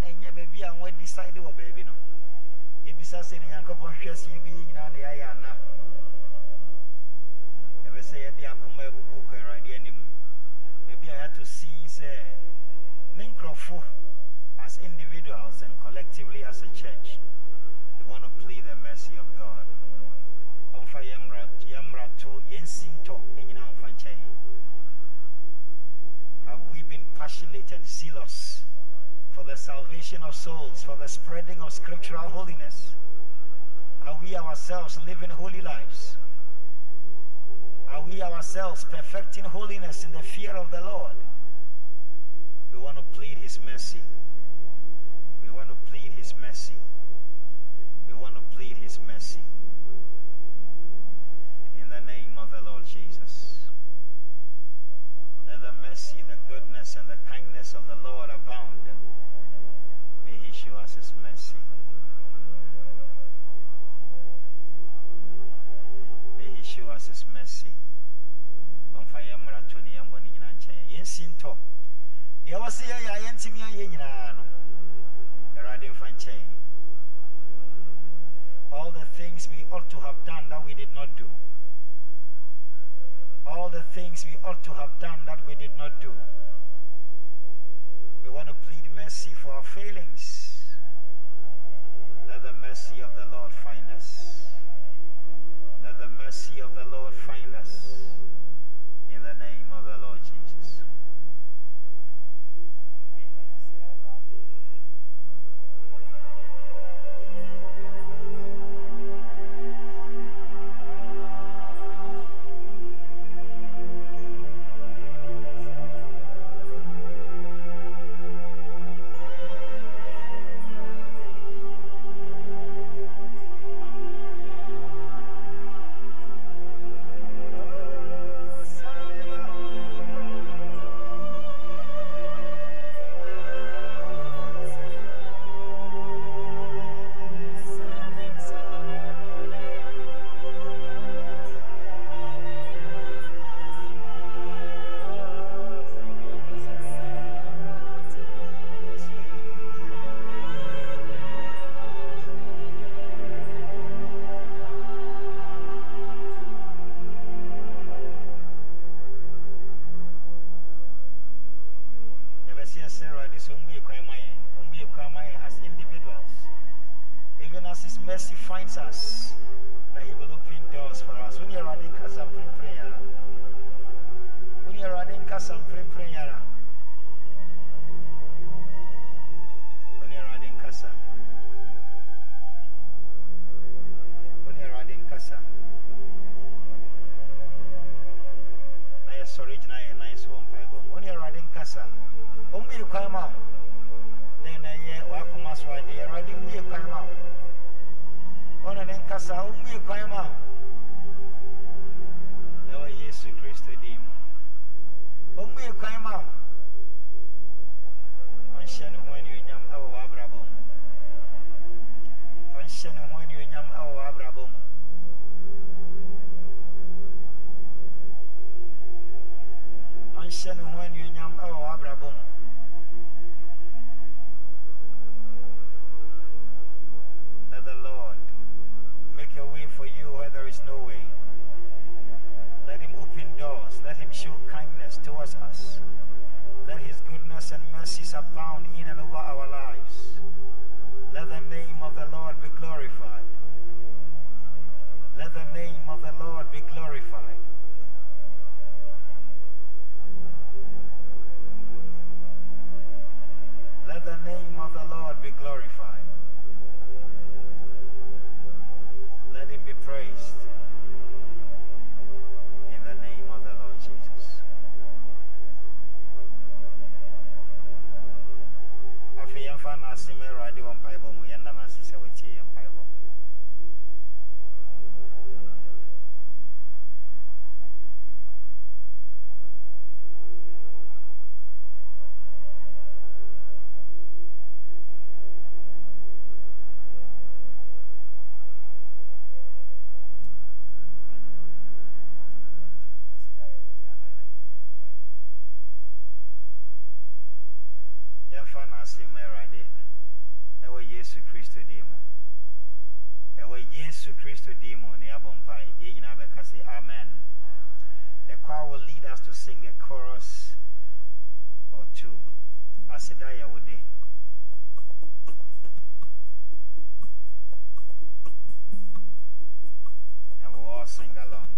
na ɛnyɛ baabi a wɔadecide wɔ baabi no. Yɛbisa sɛ ne nyankopɔn hwɛ sɛ yɛbɛyɛ nyinaa na. Yɛayɛ ana yɛbɛ sɛ yɛde akoma abubu kɔ awurade anim. Baabi a yɛato sin sɛ ne nkurɔfo as individuals and collectively as a church we want to plead the mercy of god. To si ntɔ nyinaa mfa nkyɛn have we been passionate and zealous for the salvation of souls for the spreading of scriptural holiness. Are we ourselves living holy lives? Are we ourselves perfecting holiness in the fear of the lord? We want to plead his mercy. We want to plead his mercy. We want to plead his mercy Deɛ ɛwɔ sɛ yɛyɛ a yɛntumi ayɛ nyinaa no, Awurade mfa nkyɛn. all the things we ought to have done that we did not do. All the things we ought to have done that we did not do. We want to plead mercy for our failings. Let the mercy of the Lord find us. Let the mercy of the Lord find us. In the name of the Lord Jesus. asɛm awurade ɛwɔ yesu kristo din mu. Ɛwɔ yesu kristo din mu ne yɛabɔ mpae. Yɛn nyinaa bɛka sɛ amen. The choir will lead us to sing a chorus or two. Aseda yɛwode and we'll all sing along.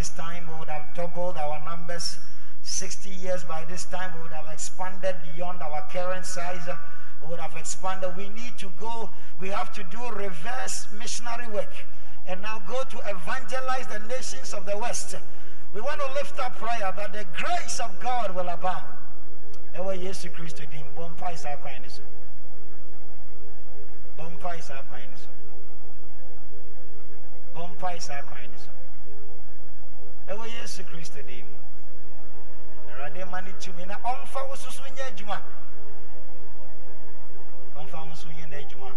This time, we would have doubled our numbers. 60 years by this time, we would have expanded beyond our current size. We would have expanded. We need to go, we have to do reverse missionary work and now go to evangelize the nations of the West. We want to lift up prayer that the grace of God will abound. Ewa Yesu Christo dim bompa isa kwa so. Bompa isa kwa so. Bompa isa kwa so. ɛwɔ yesu kristo dii mu awurade ma ne tumi na ɔmfa wo soso nyɛ adwuma ɔmfa wo so nyɛ n'adwuma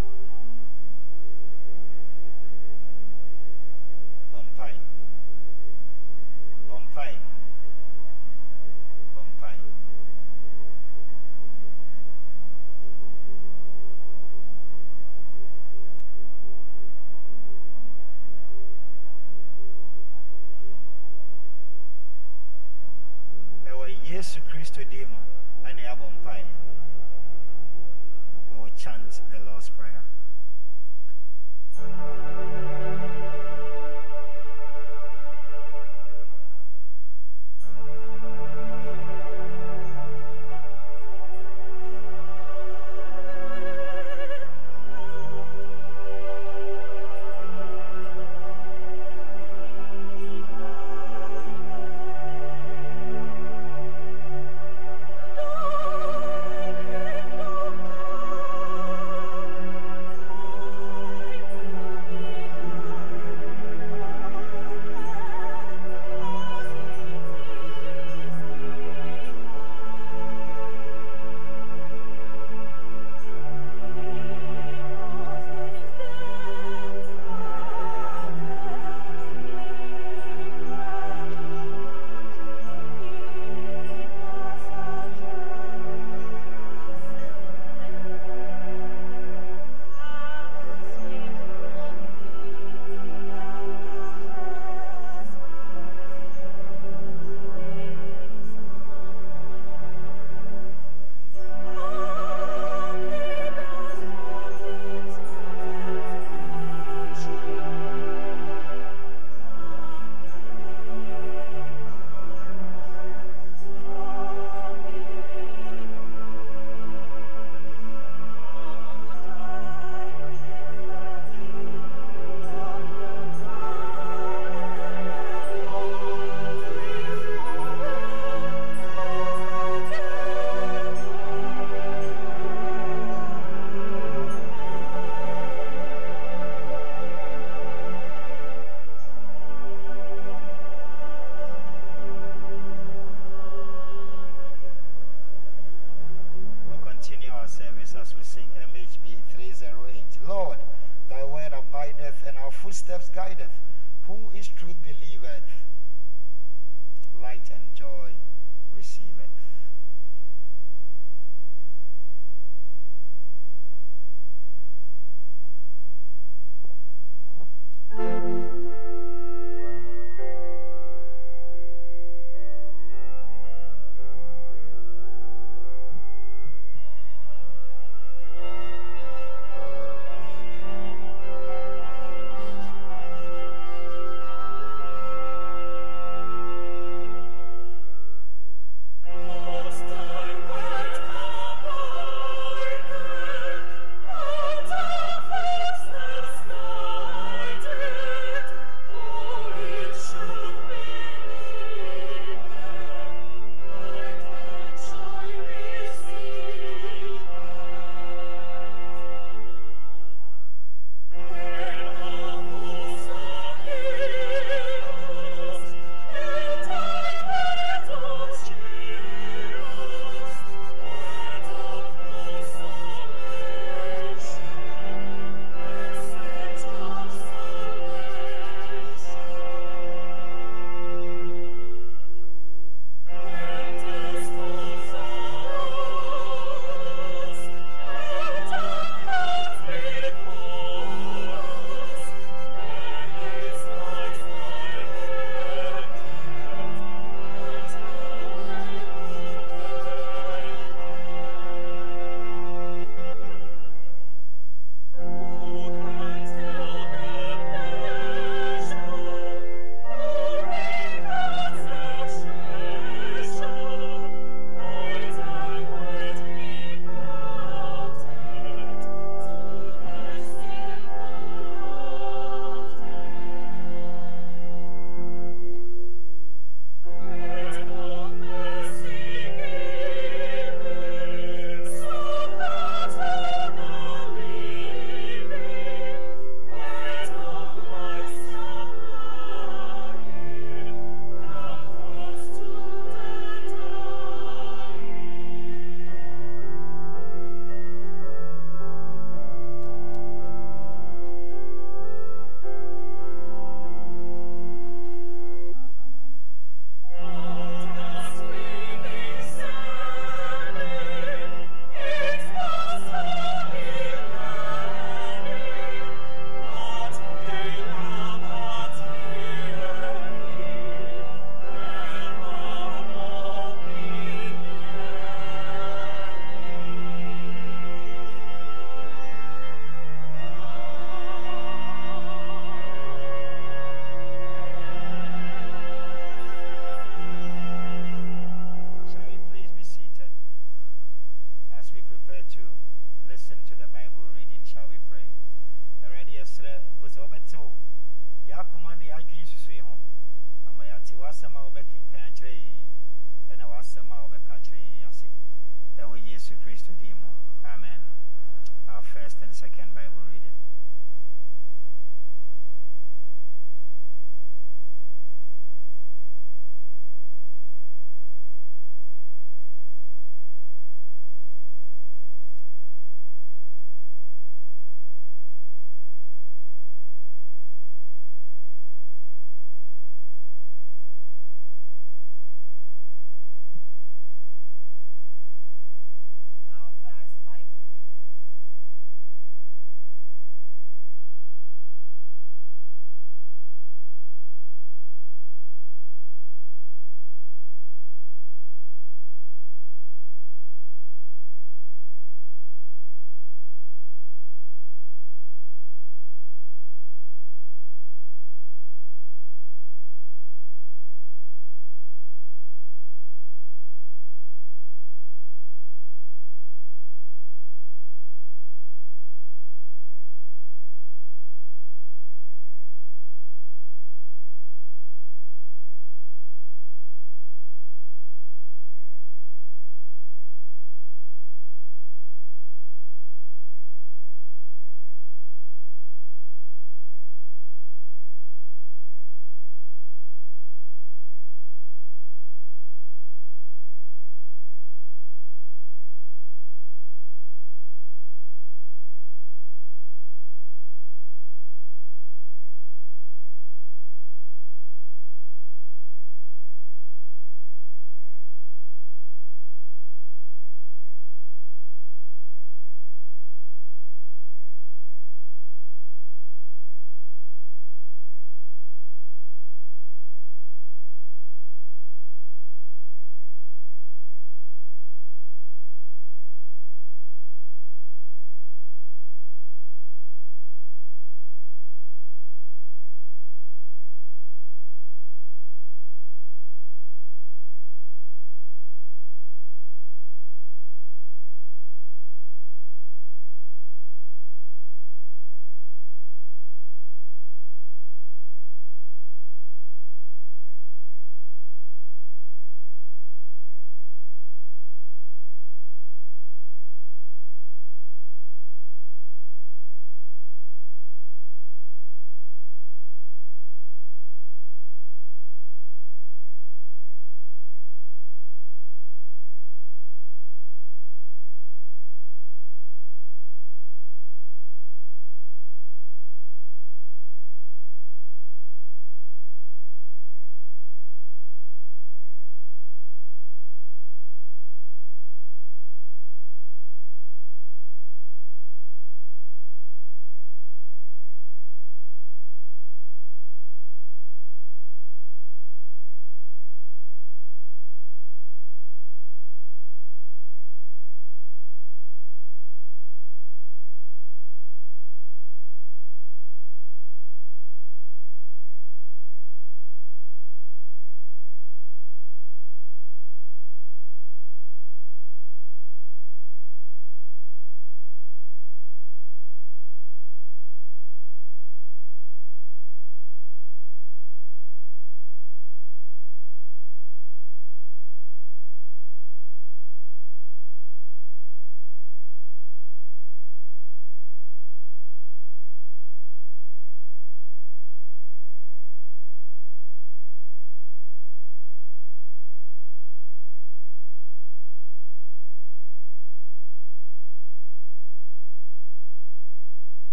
yesu kristo din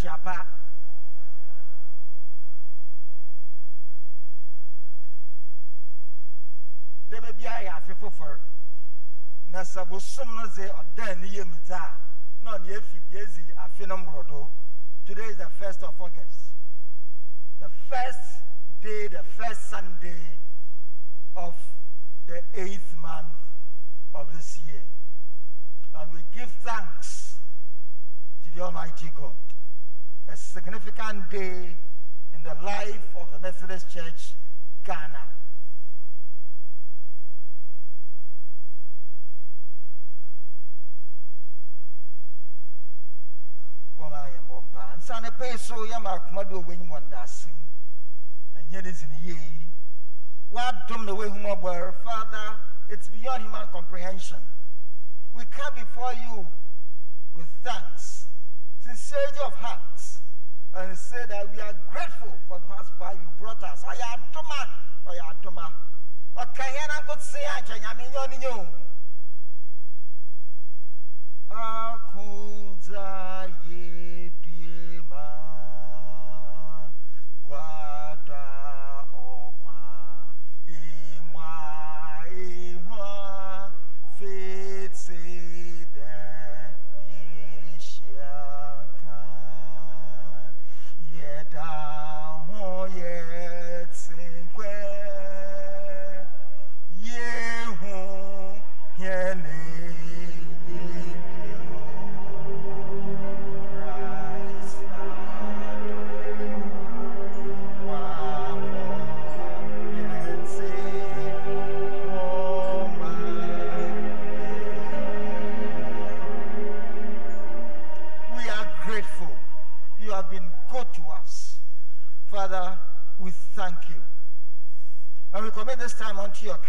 ahyapa dɛbɛ biara yɛ afe foforɔ na sɛ bosom no dze ɔdan ne yam dze a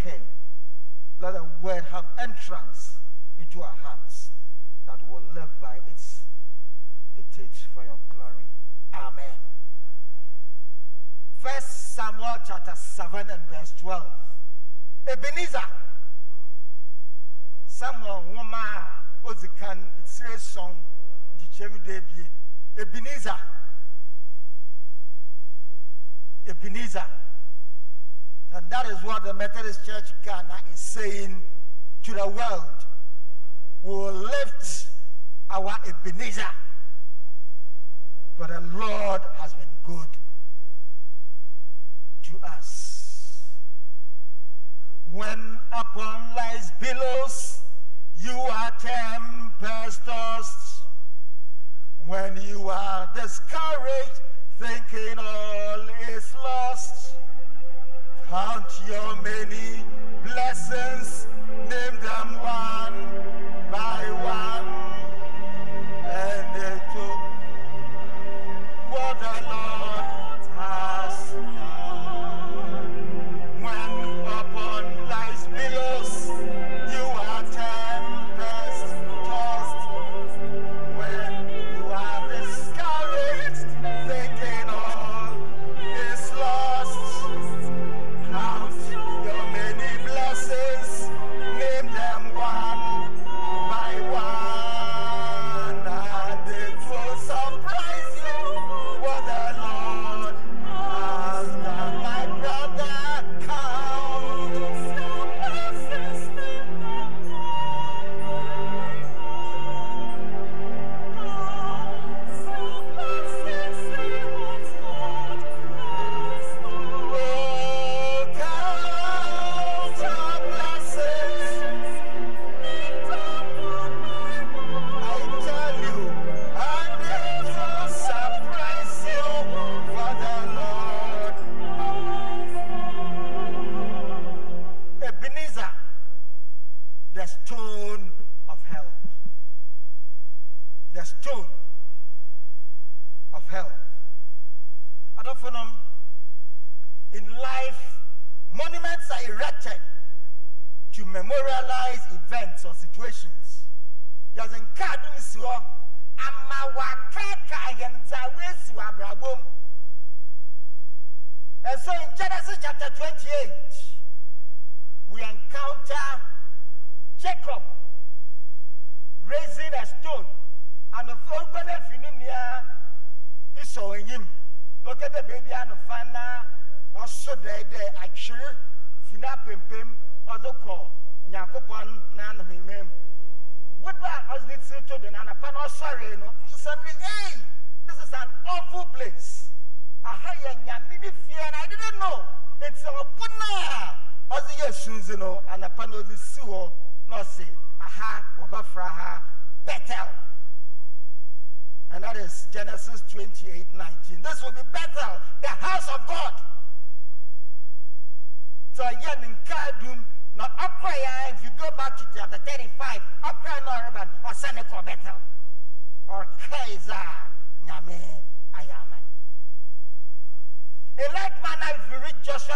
him. Methodist Church Ghana is saying to the world, we will lift our Ebenezer. but the Lord has been good to us. When upon life's billows you are tempestuous, when you are discouraged, thinking all is lost Count your many blessings, name them one by one.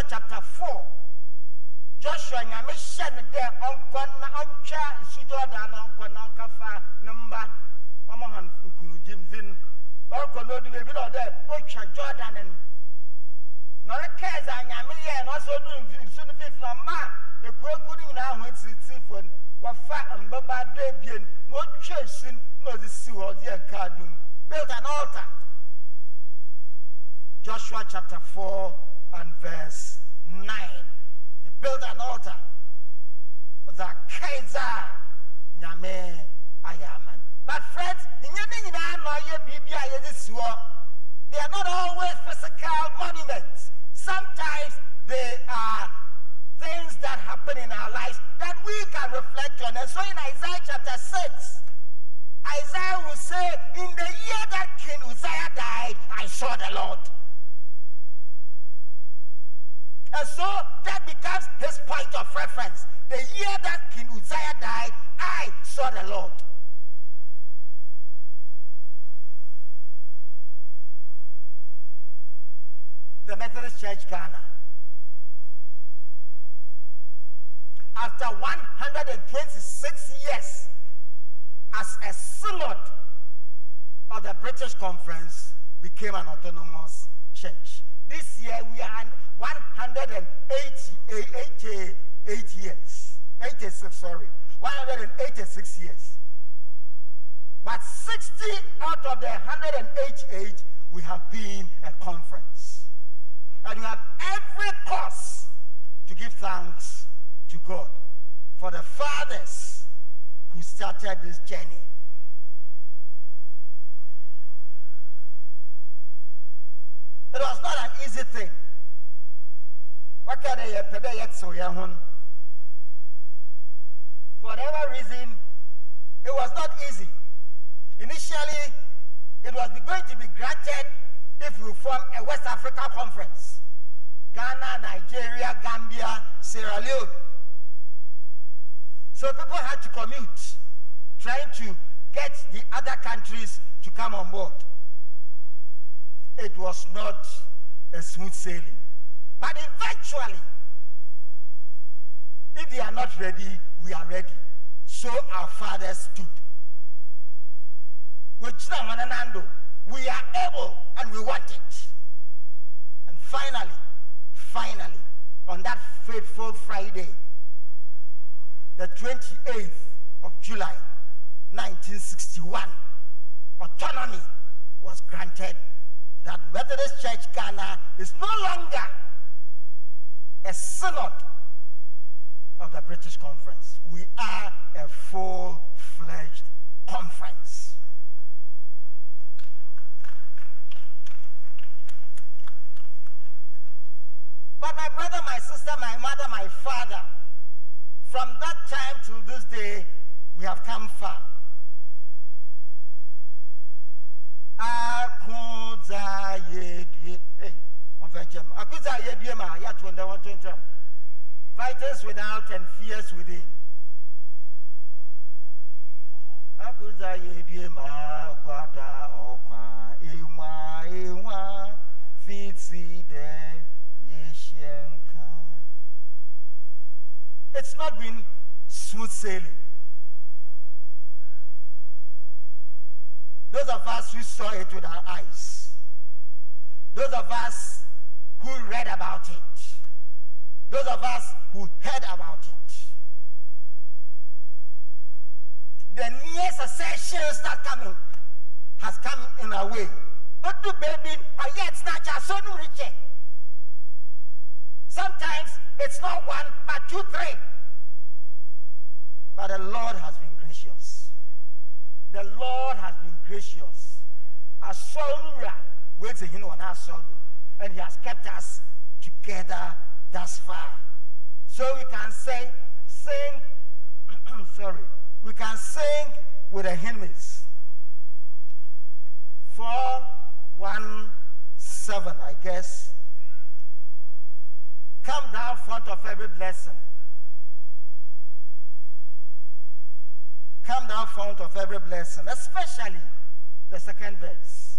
Chapter 4 joshua nyame hyɛ no dɛ ɔnkɔ na ɔntwa nsu jordan na ɔnkɔ na ɔnkafa ne mba ɔmo hàn nkungyimfin ɔrekɔ na odi beebi na ɔdɛ ɔtwa jordan no. Na ɔrekɛ ɛdze nyame yɛ na ɔsɛ ɔdu nsu no fifi na mma ekueku no nyinaa ho etiti fo no. Wɔfa mbaba do ebien na ɔtwa nsu na ɔdze si hɔ ɔdze yɛ kaa dum. Built an altar. Joshua chapter four and verse nine He built an altar. The Kaiser Nyame Ayaman. But friends, they are not always physical monuments. Sometimes they are things that happen in our lives that we can reflect on. And so in Isaiah chapter 6, Isaiah will say, In the year that King Uzziah died, I saw the Lord. And so that becomes his point of reference. The year that King Uzziah died, I saw the Lord. The Methodist Church Ghana. After 126 years as a synod of the British Conference, became an autonomous church. This year we are 188 years. 86, sorry. 186 years. But 60 out of the 188, we have been at conference. And we have every cause to give thanks to God for the fathers who started this journey. It was not an easy thing. What can they yet so young? For whatever reason, it was not easy. Initially, it was going to be granted if we form a West Africa conference. Ghana, Nigeria, Gambia, Sierra Leone. So people had to commute, trying to get the other countries to come on board. It was not a smooth sailing. But eventually, if they are not ready, we are ready. So our father stood. We are able and we want it. And finally, finally, on that fateful Friday, the 28th of July, 1961, autonomy was granted that Methodist Church Ghana is no longer a synod of the British Conference. We are a full fledged conference. But my brother, my sister, my mother, my father, from that time to this day, we have come far. akudza yedie hey wọn fẹ jẹ mu akudza yedie ma yàtọ̀ ndẹ wọn tuntun fighters without and fears within akudza yedie ma gbada ọkwa ìmọ̀ ìwà fìtì dẹ yẹsẹ̀ nǹkan. It's not been smooth sailing. Those of us who saw it with our eyes, those of us who read about it, those of us who heard about it. The near succession that coming has come in our way. But the baby, but yet snatch our son richer. Sometimes it's not one, but two, three. But the Lord has been the Lord has been gracious. Asora waits in on our sorrow, and He has kept us together thus far. So we can say, sing, sorry, we can sing with the hymns. 417, I guess. Come thou fount of every blessing. Come thou fount of every blessing, especially the second verse.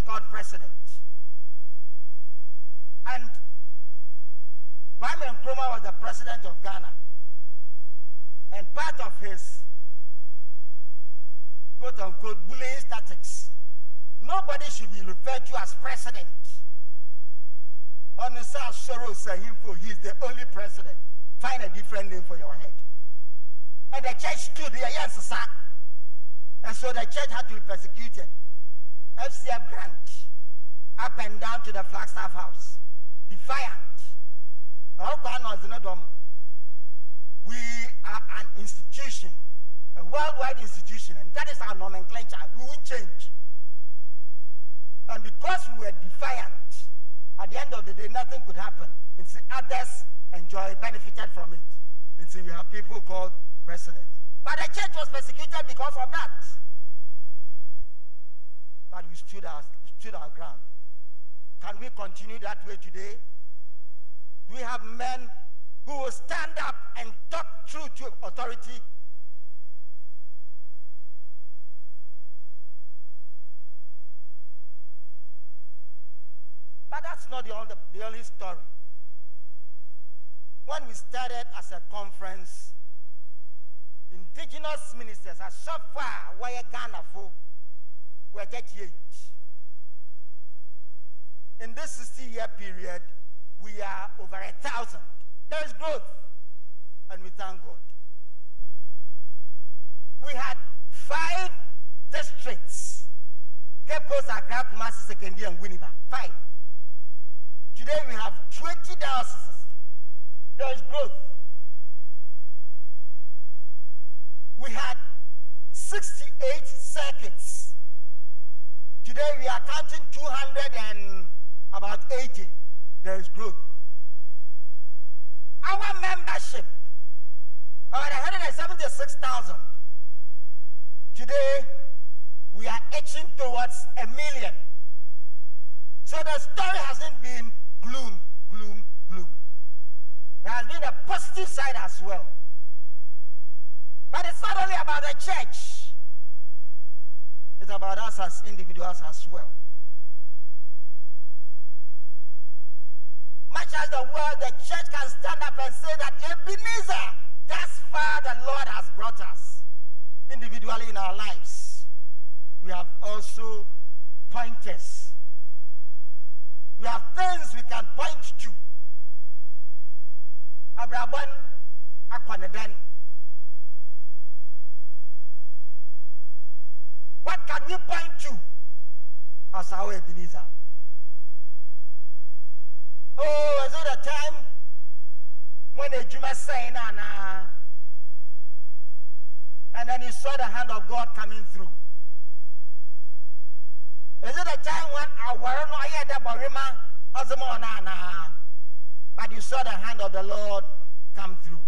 was called president. And Kwame Nkrumah was the president of Ghana. And part of his quote unquote bullying tactics, nobody should be referred to as president. On the South Shoro Sahimfo, he's the only president. Find a different name for your head. And the church stood there, yes, sir. And so the church had to be persecuted. FCF grant up and down to the Flagstaff House. Defiant. We are an institution, a worldwide institution, and that is our nomenclature. We won't change. And because we were defiant, at the end of the day, nothing could happen. And see, others enjoy, benefited from it. And see, we have people called president. But the church was persecuted because of that but we stood our, stood our ground. Can we continue that way today? Do we have men who will stand up and talk truth to authority? But that's not the only, the only story. When we started as a conference, indigenous ministers, are so far, were Ghana for were 38. In this 60 year period, we are over a thousand. There is growth, and we thank God. We had five districts Cape Coast, Accra, Kumasi, Sekondi, and Winneba. Five. Today we have 20 dioceses. There is growth. We had 68 circuits. Today we are counting 200 and about 80. There is growth. Our membership, about 176,000. Today we are etching towards a million. So the story hasn't been gloom, gloom, gloom. There has been a positive side as well. But it's not only about the church, it's about us as individuals as well. Much as the world, the church can stand up and say that Ebenezer, thus far the Lord has brought us individually in our lives. We have also pointers. We have things we can point to. Akwanedan. What can we point to as our Ebenezer? Oh, is it a time when a Juma saying, Anna? And then you saw the hand of God coming through. Is it a time when I our no hear the barima Nana? But you saw the hand of the Lord come through.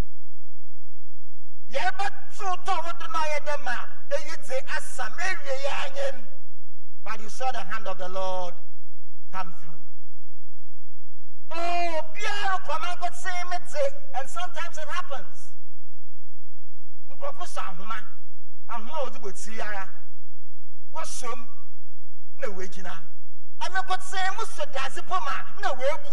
Yeah, but so no but you saw the hand of the Lord come through. Oh, on, God say me and sometimes it happens. Professor Ahuma, Ahuma was with Sierra. What's some? na wɔagyina amekɔtee mu so pɔ ma na wɔabu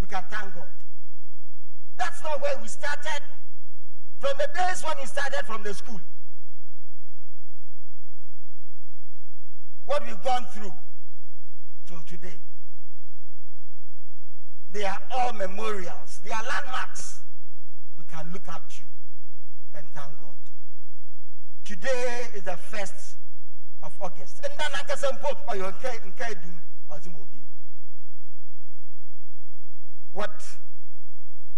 we can thank God. That's not where we started. From the days when we started from the school. What we've gone through till today. They are all memorials. They are landmarks we can look up to and thank God. Today is the first of August. And then I can say, you do, What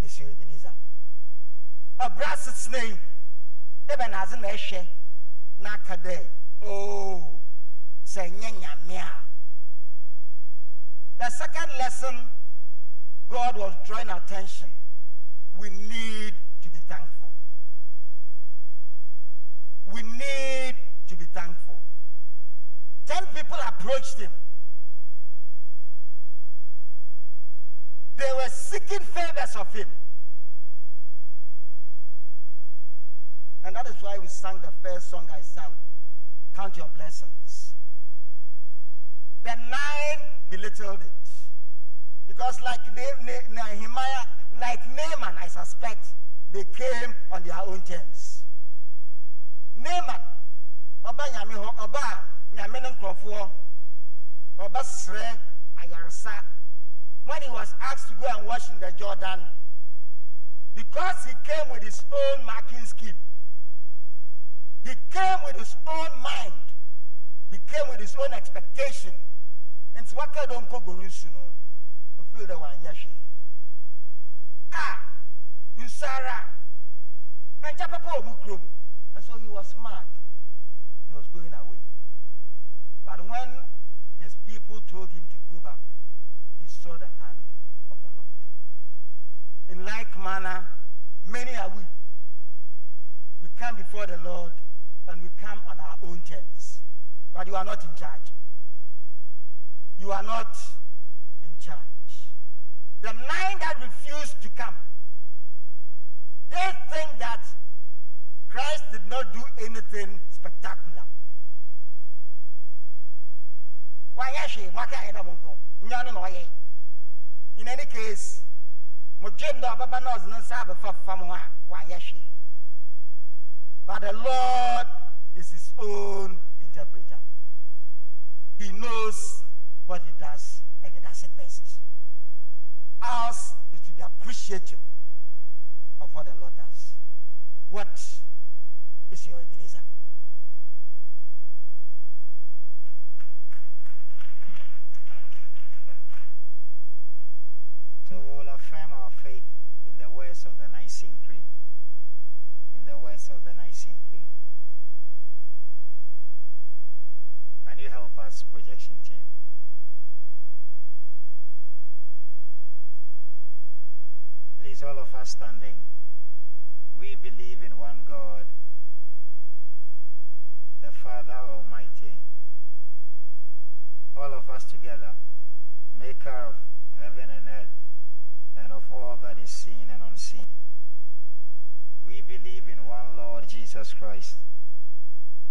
is your Ebenezer? A brass its name. Even as an eshe, nakade. Oh, say nyanya The second lesson, God was drawing attention. We need to be thankful. We need to be thankful. Ten people approached him. They were seeking favors of him. And that is why we sang the first song I sang, Count Your Blessings. The nine belittled it. Because like Nehemiah, like Naaman, I suspect, they came on their own terms. Naaman, ọba nyame hɔ, ọba a nyame ọba srɛ ayaresa. When he was asked to go and wash in the Jordan, because he came with his own marking scheme, He came with his own mind. He came with his own expectation. And so what don't go go. Feel the one yashi. Ah, you Sarah. And Japapa Mukrum. And so he was smart. He was going away. But when his people told him to go back, saw the hand of the Lord. In like manner, many are we. We come before the Lord and we come on our own terms. But you are not in charge. You are not in charge. The nine that refused to come, they think that Christ did not do anything spectacular. Eh, In any case, but the Lord is his own interpreter. He knows what he does and he does it best. Ours is to be appreciative of what the Lord does. What is your Ebenezer? So we will affirm our faith in the words of the Nicene Creed. In the words of the Nicene Creed. Can you help us, projection team? Please, all of us standing. We believe in one God, the Father Almighty. All of us together, maker of heaven and earth, and of all that is seen and unseen. We believe in one Lord Jesus Christ,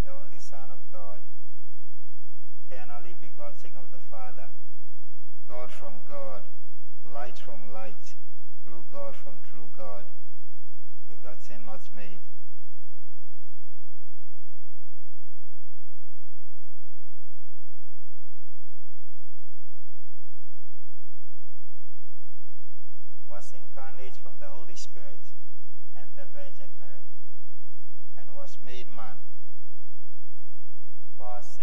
the only Son of God, eternally begotten of the Father, God from God, light from light, true God from true God, begotten, not made. was incarnate from the Holy Spirit and the Virgin Mary, and was made man.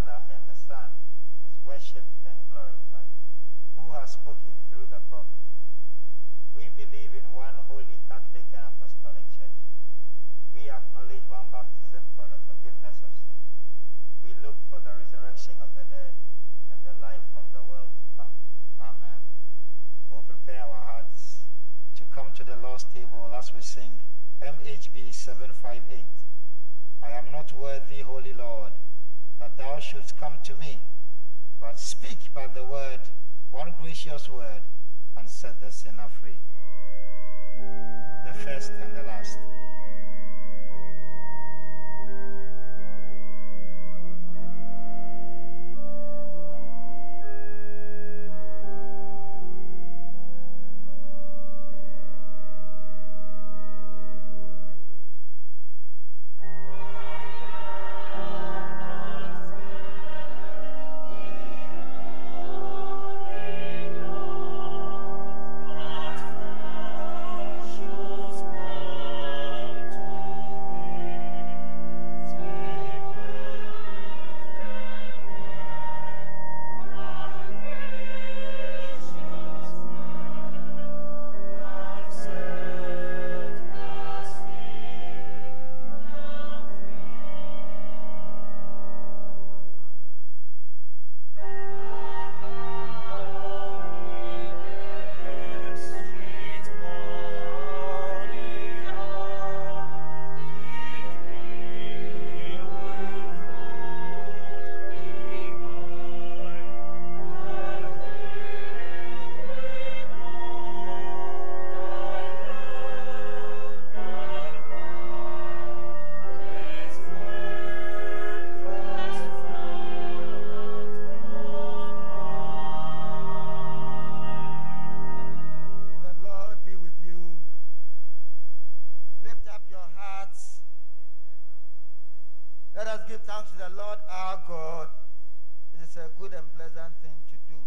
Father and the Son is worshipped and glorified, who has spoken through the prophet. We believe in one holy Catholic and Apostolic Church. We acknowledge one baptism for the forgiveness of sins. We look for the resurrection of the dead and the life of the world to come. Amen. We'll prepare our hearts to come to the Lord's table as we sing MHB 758. I am not worthy, Holy Lord, that thou shouldst come to me, but speak by the word, one gracious word, and set the sinner free. The first and the last. Give thanks to the Lord our God. It is a good and pleasant thing to do.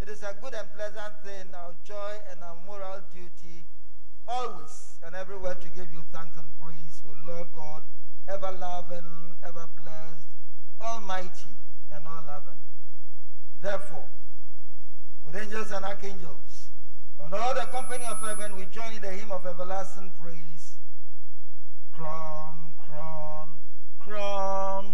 It is a good and pleasant thing, our joy and our moral duty, always and everywhere to give you thanks and praise, O Lord God, ever loving, ever blessed, almighty and all loving. Therefore, with angels and archangels, and all the company of heaven, we join in the hymn of everlasting praise. Crown, crown,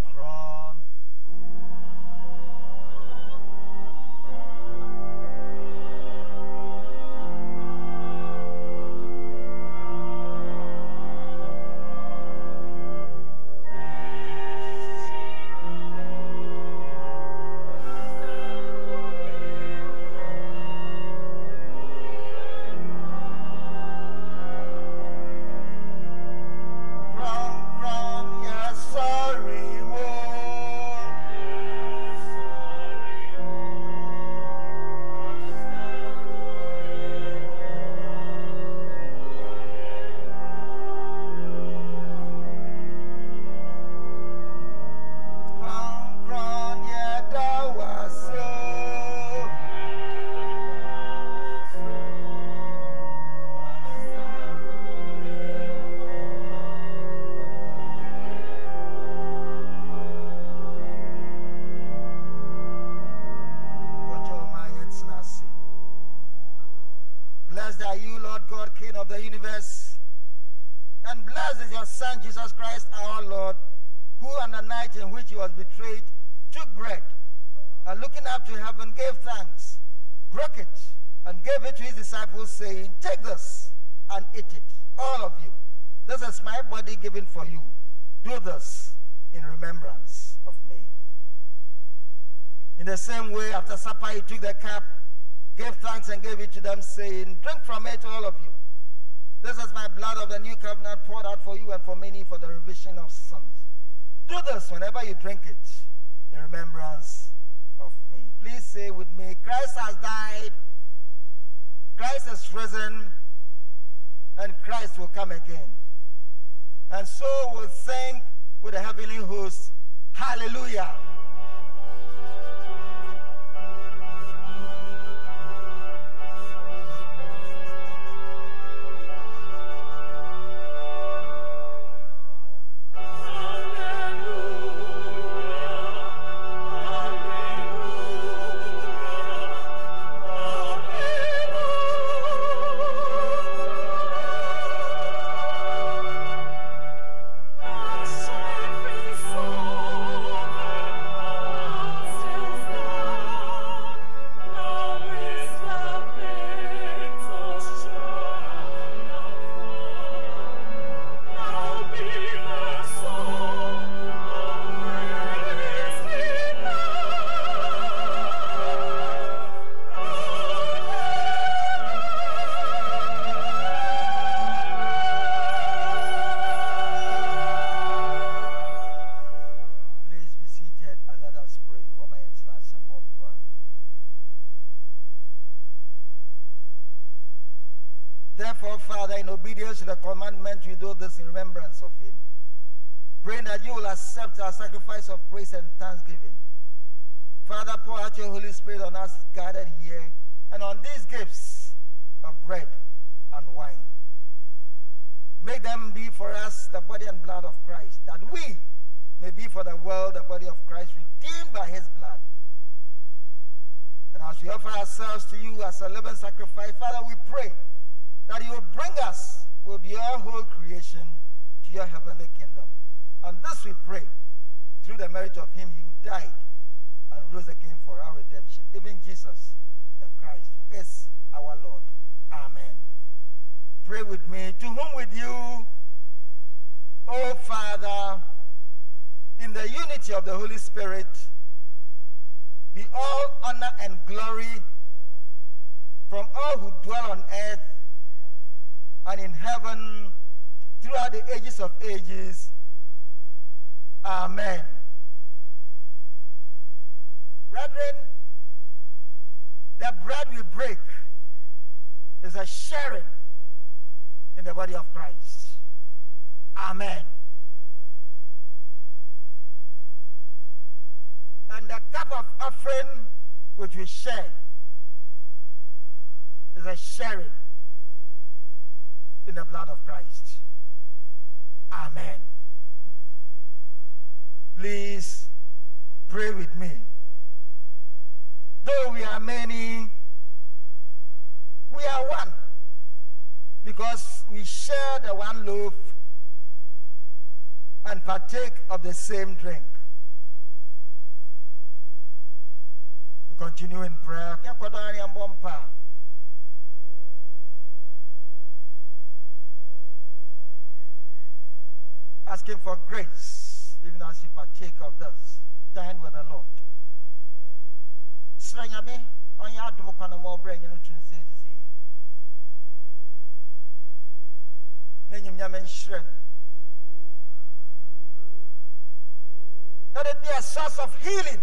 Jesus Christ, our Lord, who on the night in which he was betrayed took bread and looking up to heaven gave thanks, broke it, and gave it to his disciples, saying, Take this and eat it, all of you. This is my body given for you. Do this in remembrance of me. In the same way, after supper, he took the cup, gave thanks, and gave it to them, saying, Drink from it, all of you. This is my blood of the new covenant poured out for you and for many for the remission of sins. Do this whenever you drink it in remembrance of me. Please say with me Christ has died, Christ has risen, and Christ will come again. And so we'll sing with the heavenly host, Hallelujah. Obedience to the commandment, we do this in remembrance of Him. Praying that you will accept our sacrifice of praise and thanksgiving. Father, pour out your Holy Spirit on us gathered here and on these gifts of bread and wine. Make them be for us the body and blood of Christ, that we may be for the world the body of Christ, redeemed by his blood. And as we offer ourselves to you as a living sacrifice, Father, we pray that you will bring us with your whole creation to your heavenly kingdom. And this we pray through the merit of him who died and rose again for our redemption, even Jesus the Christ, who is our Lord. Amen. Pray with me. To whom with you, O Father, in the unity of the Holy Spirit, be all honor and glory from all who dwell on earth and in heaven throughout the ages of ages. Amen. Brethren, the bread we break is a sharing in the body of Christ. Amen. And the cup of offering which we share is a sharing in the blood of Christ. Amen. Please pray with me. Though we are many, we are one because we share the one loaf and partake of the same drink. We continue in prayer. Asking for grace, even as you partake of this. Dine with the Lord. Sranyame, on your adumukanamo brain, you know, na nyimnyame nhyerɛ no let it be a source of healing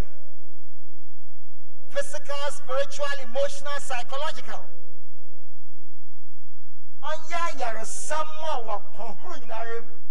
physical spiritual emotional psychological ɔnyɛ ayaresɛm a wɔkɔhoro nyinara mu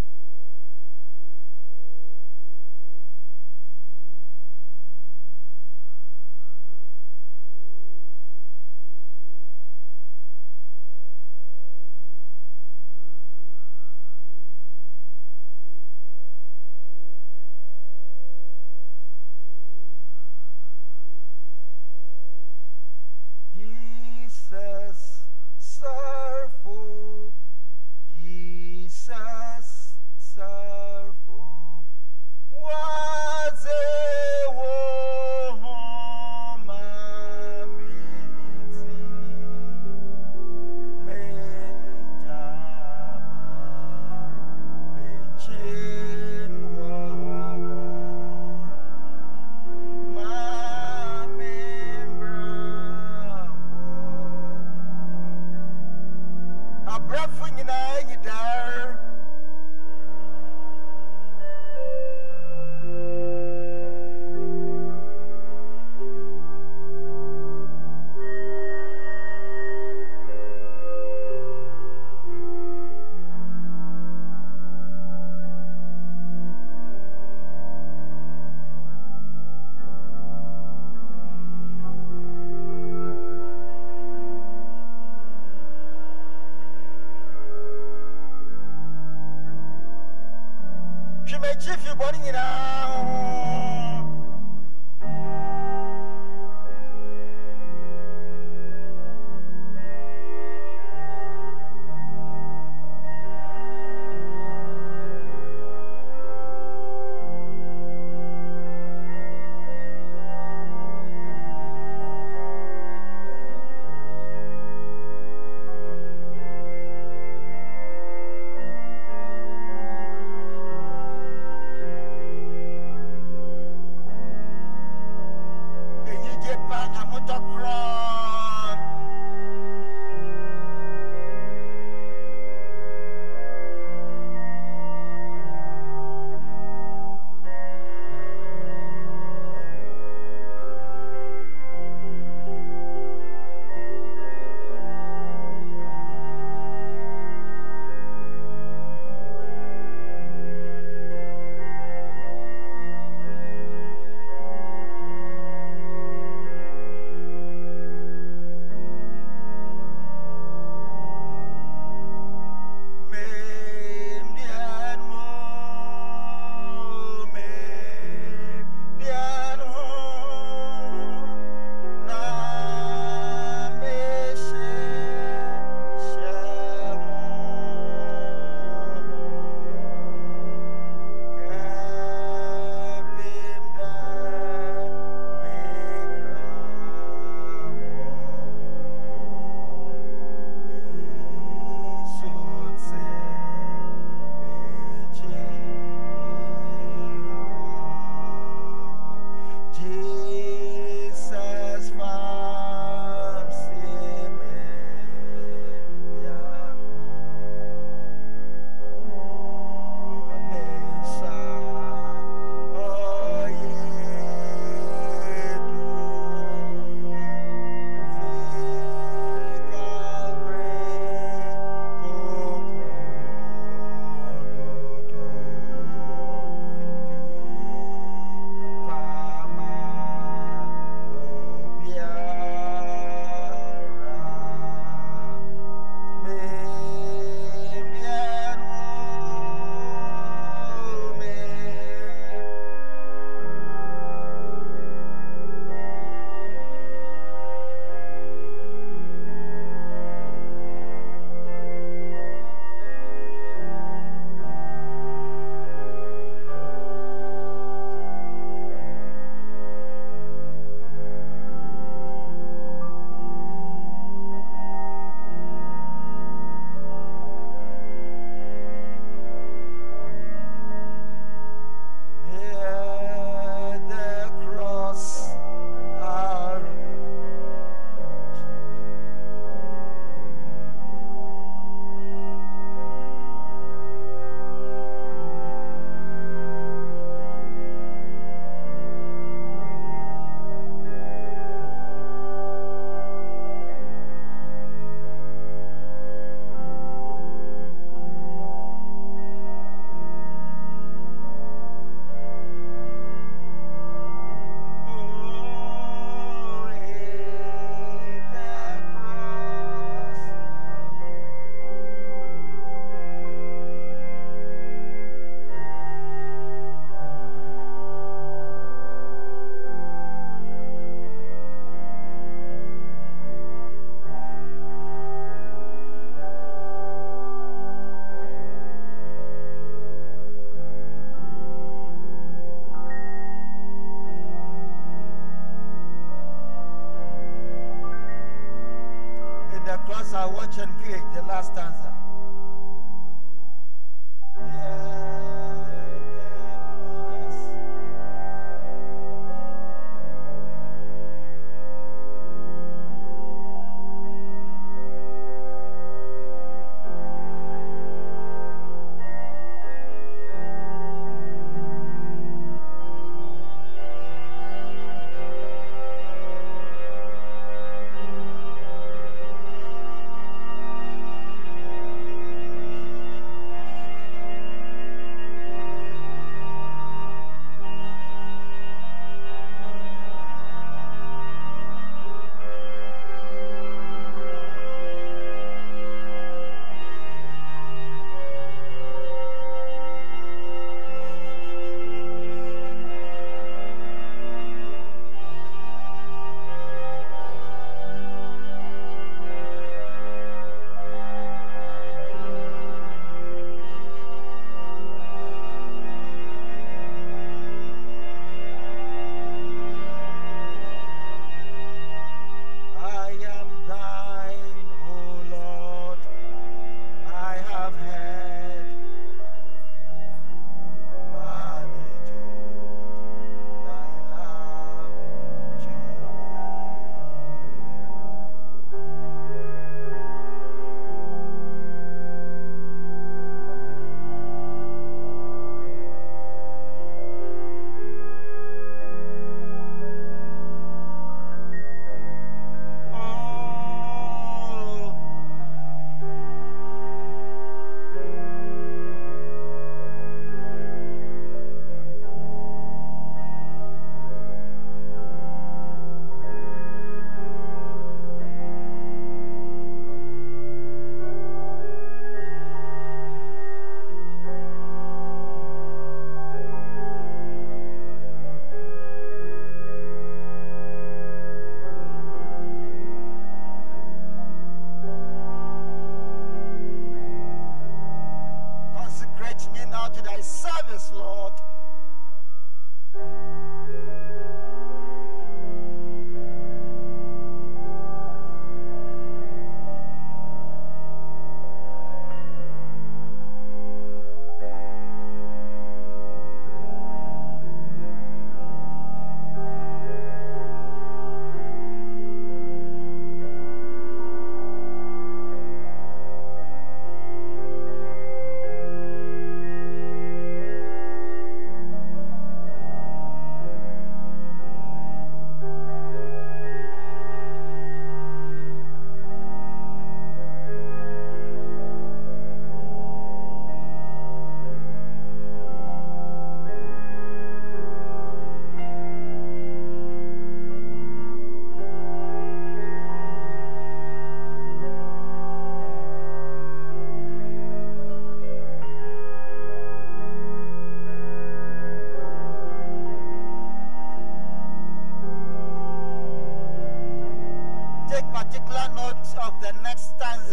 running it. Cross I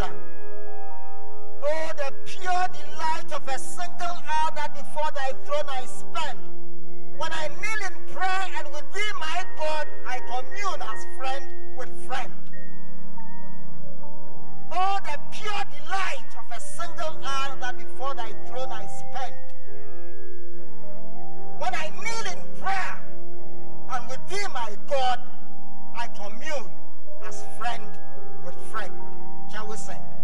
next. Oh, the pure delight of a single hour that before thy throne I spend. When I kneel in prayer and with thee, my God, I commune as friend with friend. Oh, the pure delight of a single hour that before thy throne I spend. When I kneel in prayer and with thee, my God, I commune as friend with friend. Shall we sing?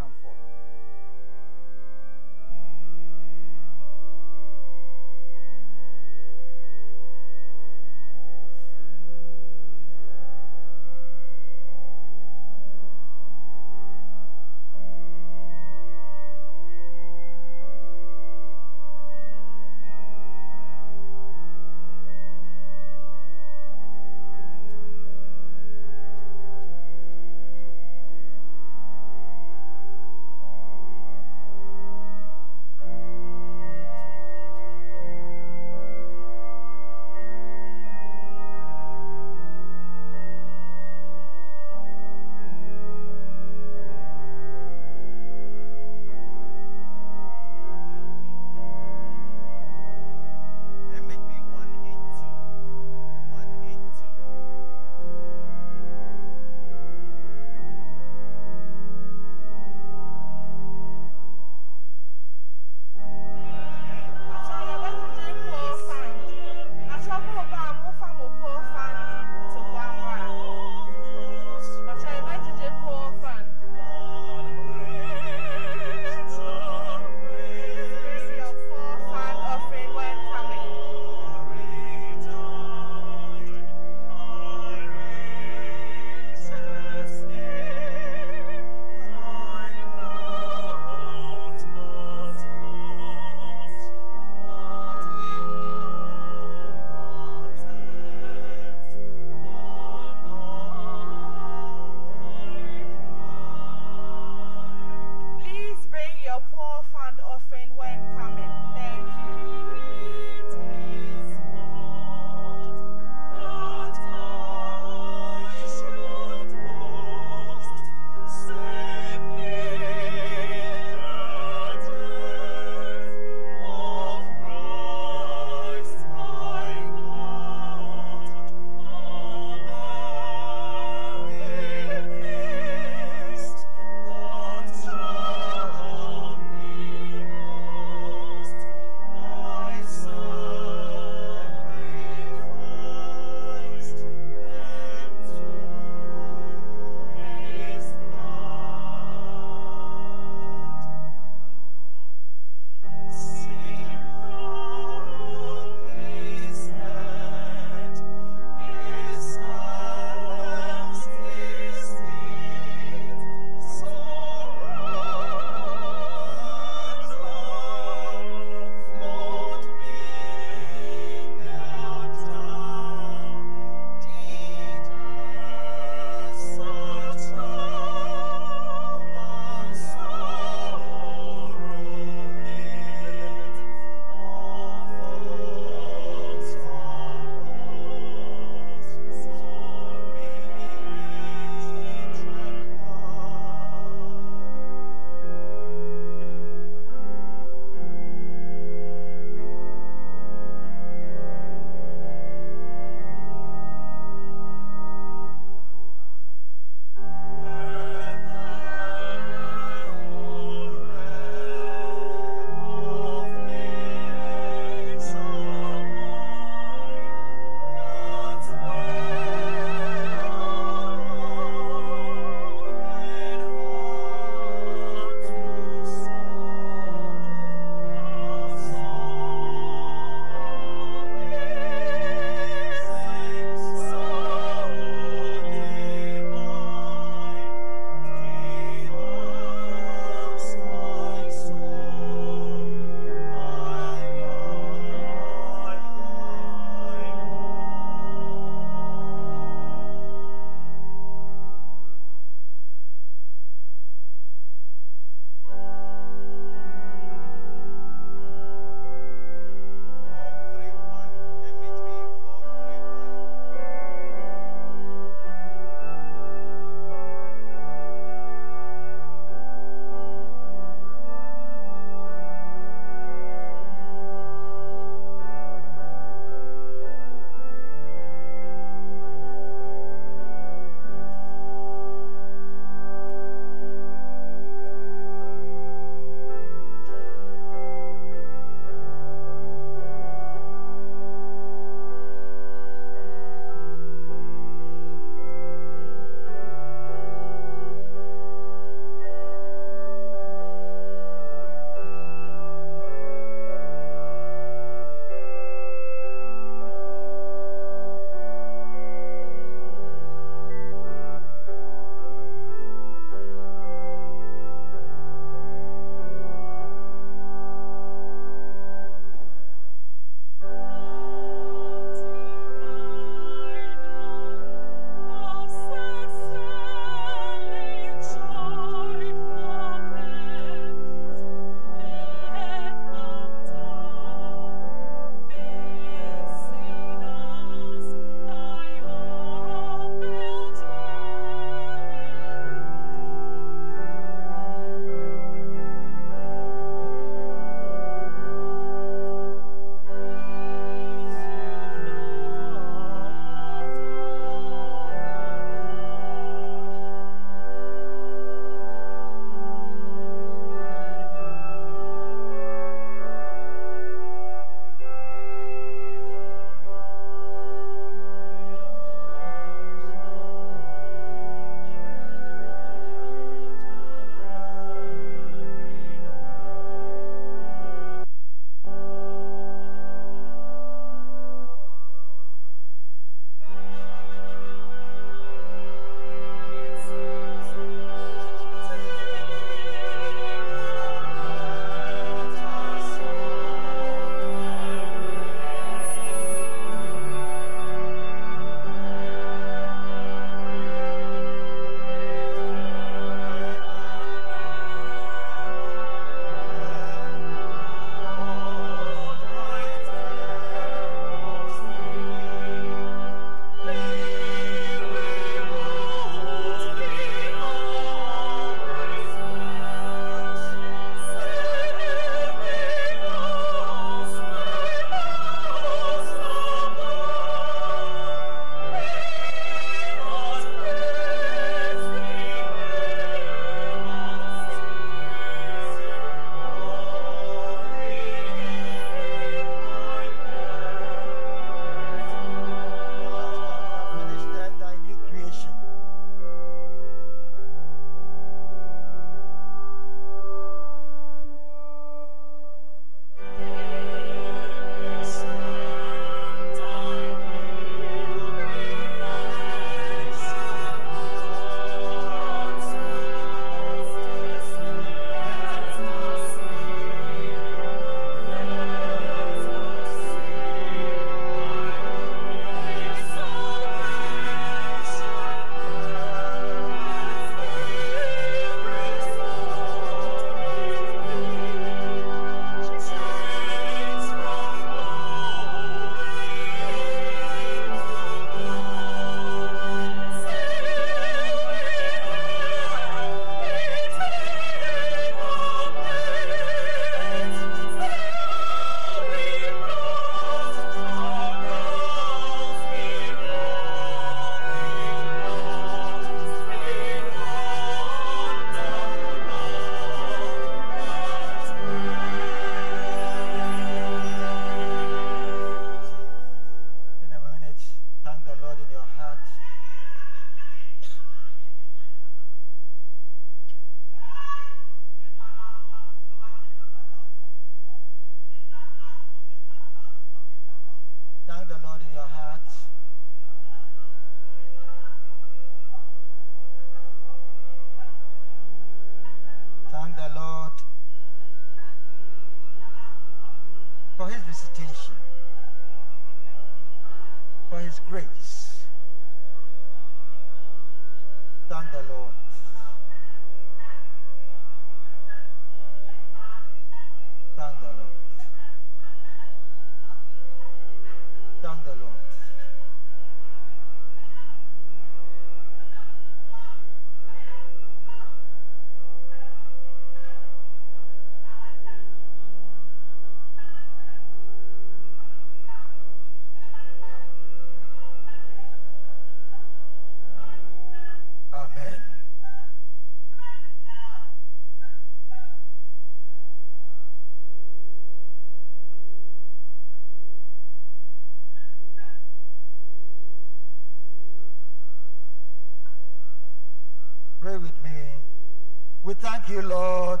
Thank you, Lord,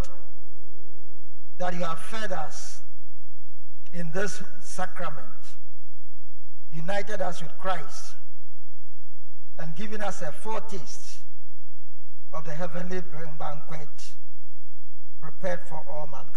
that you have fed us in this sacrament, united us with Christ, and given us a foretaste of the heavenly banquet prepared for all mankind.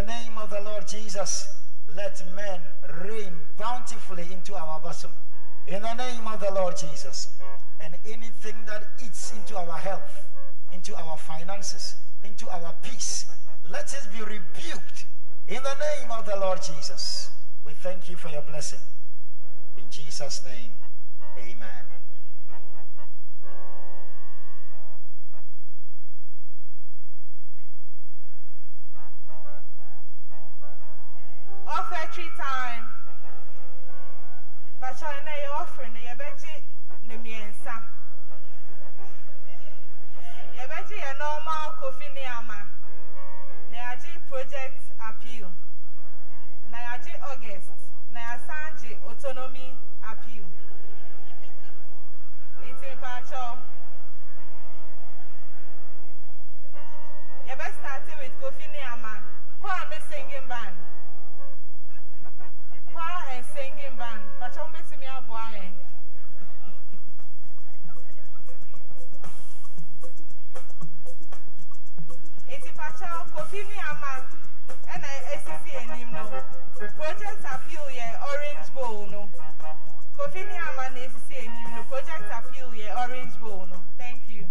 The name of the Lord Jesus, let men rain bountifully into our bosom. In the name of the Lord Jesus. And anything that eats into our health, into our finances, into our peace, let it be rebuked in the name of the Lord Jesus. We thank you for your blessing. In Jesus' name, amen. Offertory time. But I know offering the Yabeji Nimiensa. Yabeji a normal Kofi Niama. Nayaji Project Appeal. Nayaji August. Nayasanji Autonomy Appeal. Inti Pacho. Yabe starting with Kofi Niama. Choir me singing band. choir singing band. But I'm going me a boy. It's a patch of Kofini Ama SCC and project appeal, yeah, orange bowl. No Kofini Ama SCC and project appeal, yeah, orange bowl. Thank you.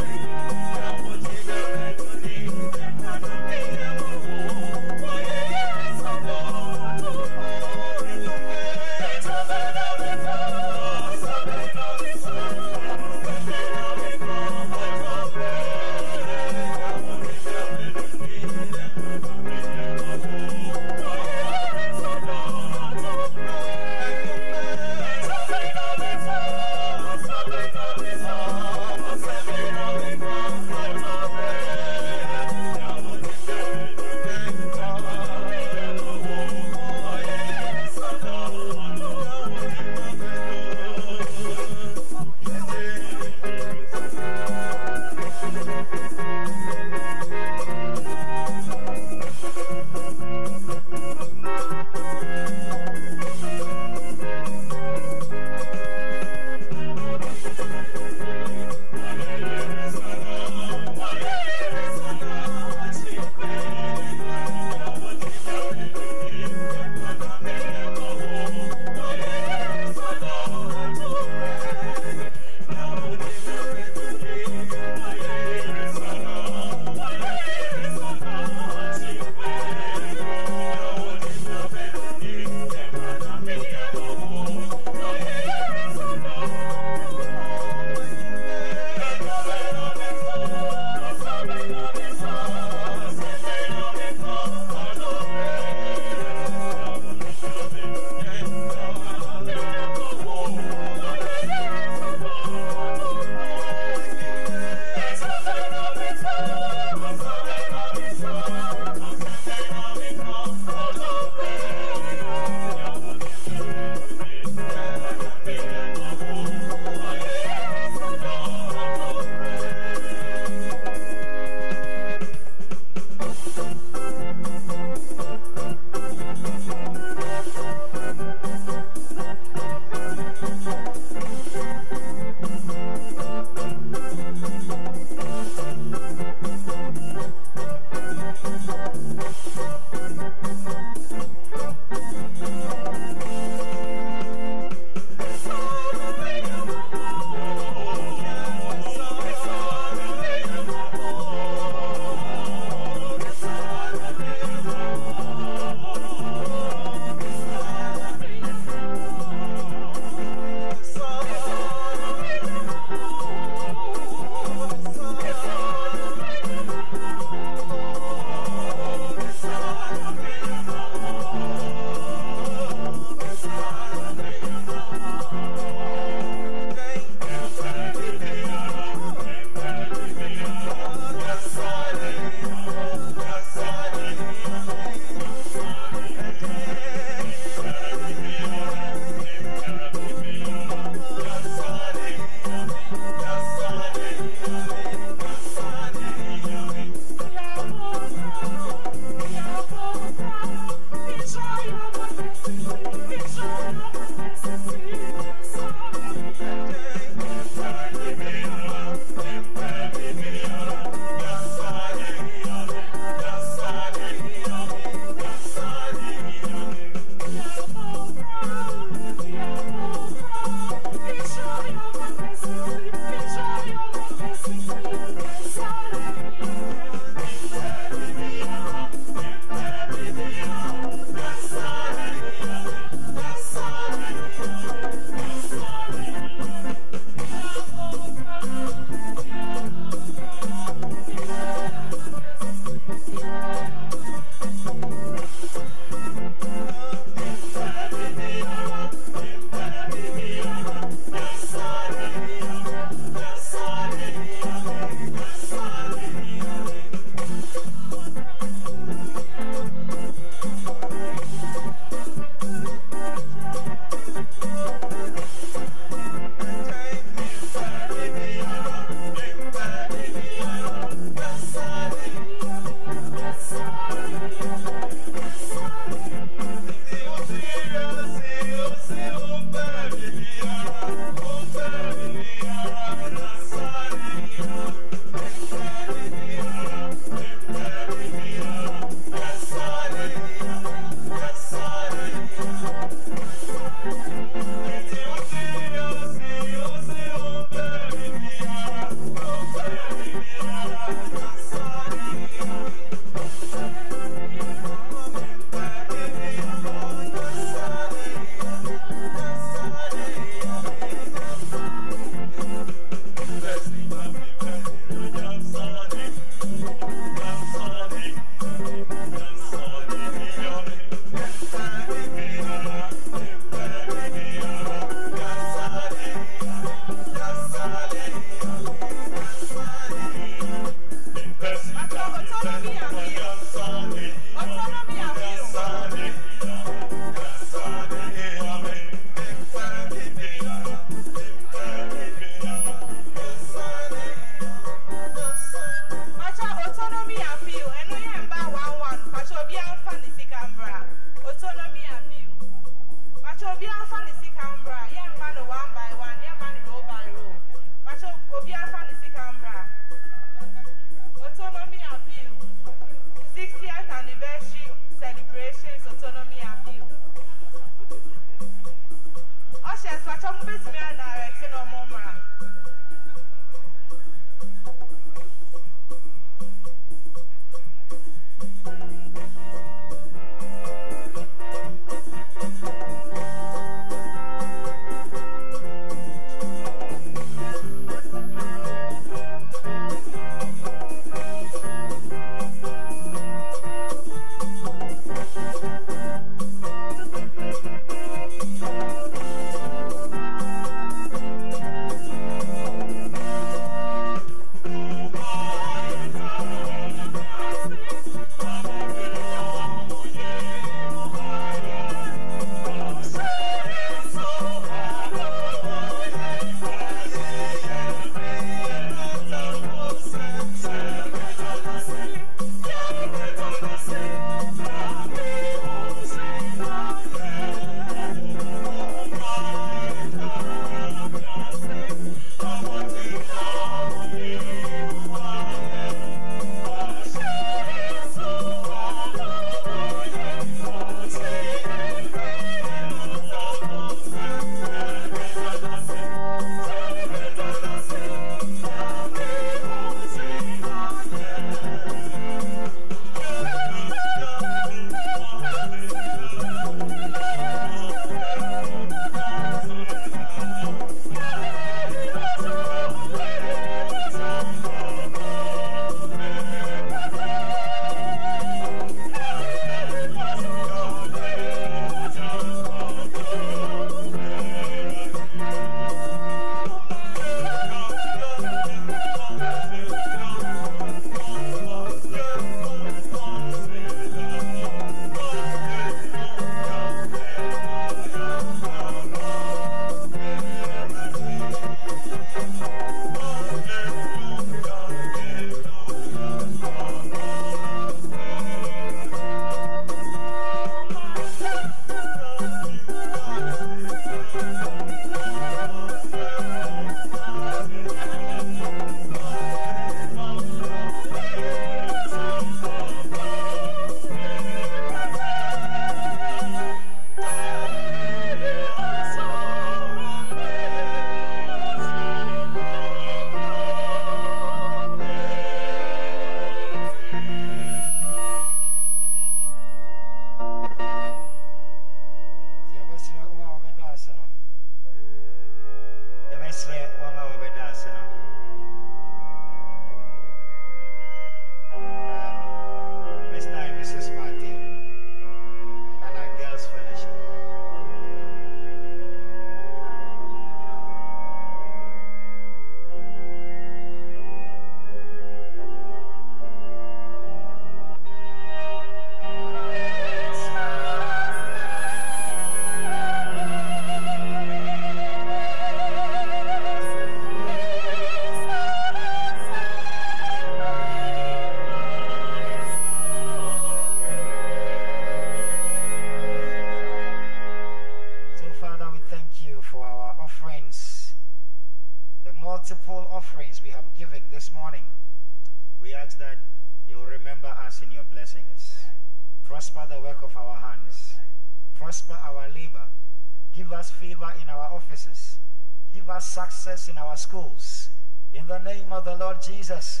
Success in our schools. In the name of the Lord Jesus,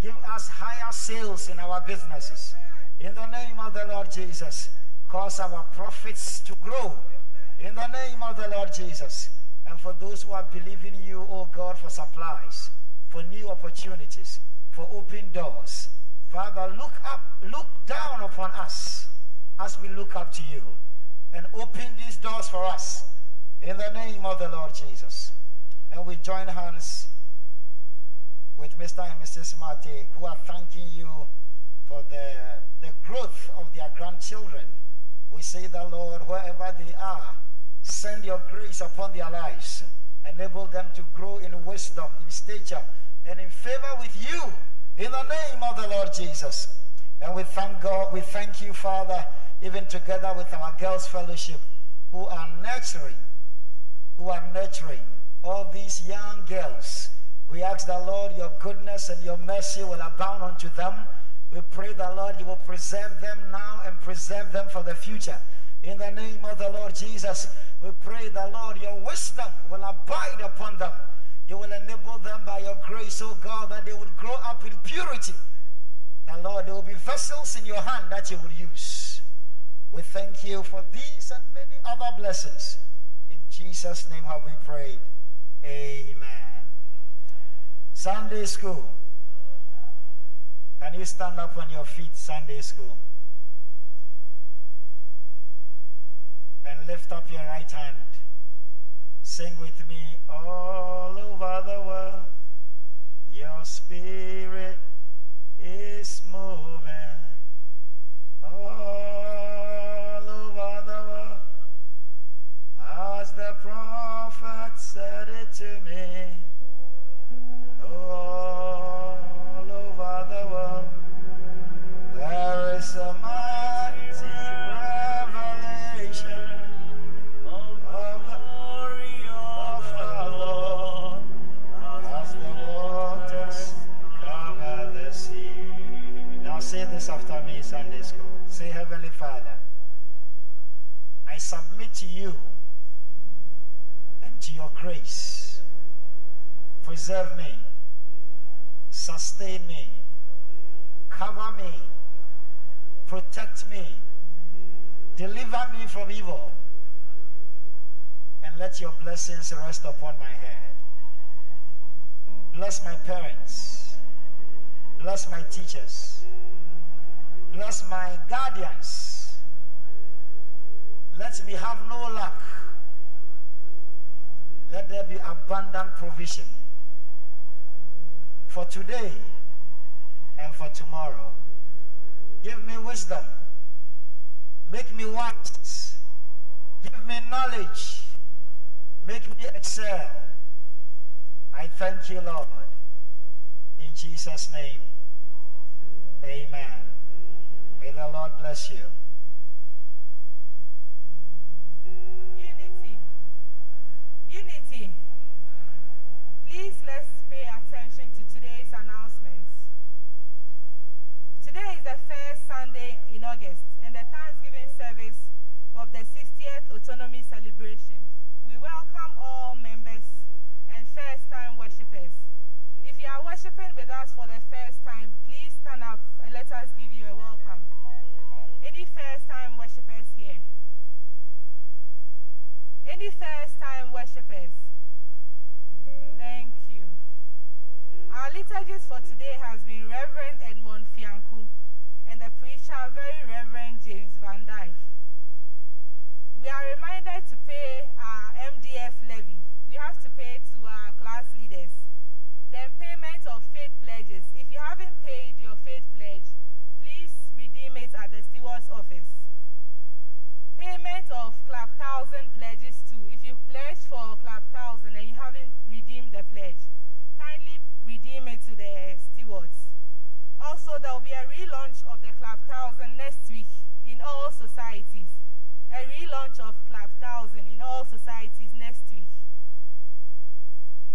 give us higher sales in our businesses. In the name of the Lord Jesus, cause our profits to grow. In the name of the Lord Jesus. And for those who are believing you, oh God, for supplies, for new opportunities, for open doors. Father, look up, look down upon us as we look up to you and open these doors for us in the name of the Lord Jesus. And we join hands with Mr. and Mrs. Marty, who are thanking you for the, the growth of their grandchildren. We say the Lord, wherever they are, send your grace upon their lives. Enable them to grow in wisdom, in stature, and in favor with you in the name of the Lord Jesus. And we thank God, we thank you, Father, even together with our girls' fellowship, who are nurturing, who are nurturing all these young girls. We ask the Lord, your goodness and your mercy will abound unto them. We pray the Lord, you will preserve them now and preserve them for the future. In the name of the Lord Jesus, we pray the Lord, your wisdom will abide upon them. You will enable them by your grace, oh God, that they would grow up in purity. The Lord, there will be vessels in your hand that you will use. We thank you for these and many other blessings. In Jesus' name have we prayed. Amen. Sunday school. Can you stand up on your feet, Sunday school? And lift up your right hand. Sing with me all over the world. Your spirit is moving all over the world. As the prophet said it to me. Oh, all over the world. There is a mighty revelation of the glory of our Lord as the waters cover the sea. Now say this after me, Sunday school. Say, Heavenly Father, I submit to you your grace. Preserve me, sustain me, cover me, protect me, deliver me from evil, and let your blessings rest upon my head. Bless my parents, bless my teachers, bless my guardians. Let me have no lack. Let there be abundant provision for today and for tomorrow. Give me wisdom. Make me wise. Give me knowledge. Make me excel. I thank you, Lord. In Jesus' name, amen. May the Lord bless you. Please let's pay attention to today's announcements. Today is the first Sunday in August and the Thanksgiving service of the 60th Autonomy celebration. We welcome all members and first time worshippers. If you are worshiping with us for the first time, please stand up and let us give you a welcome. Any first time worshippers here? Any first time worshippers? Thank you. Our liturgist for today has been Reverend Edmond Fianku and the preacher, Very Reverend James Van Dyke. We are reminded to pay our MDF levy. We have to pay to our class leaders. Then payment of faith pledges. If you haven't paid your faith pledge, please redeem it at the steward's office. Payment of Club 1000 pledges too. If you pledge for Club 1000, stewards. Also, there will be a relaunch of the Club Thousand next week in all societies. A relaunch of Club Thousand in all societies next week.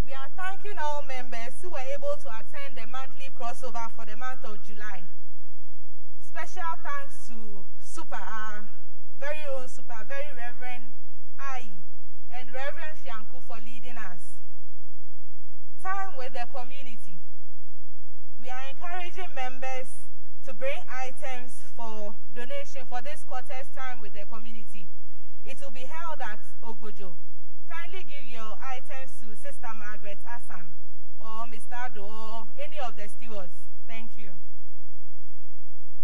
We are thanking all members who were able to attend the monthly crossover for the month of July. Special thanks to Super, our very own Super, very Reverend Ai and Reverend Fianku for leading us. Time with the community. We are encouraging members to bring items for donation for this quarter's time with the community. It will be held at Ogojo. Kindly give your items to Sister Margaret Asan or Mr. Ado or any of the stewards. Thank you.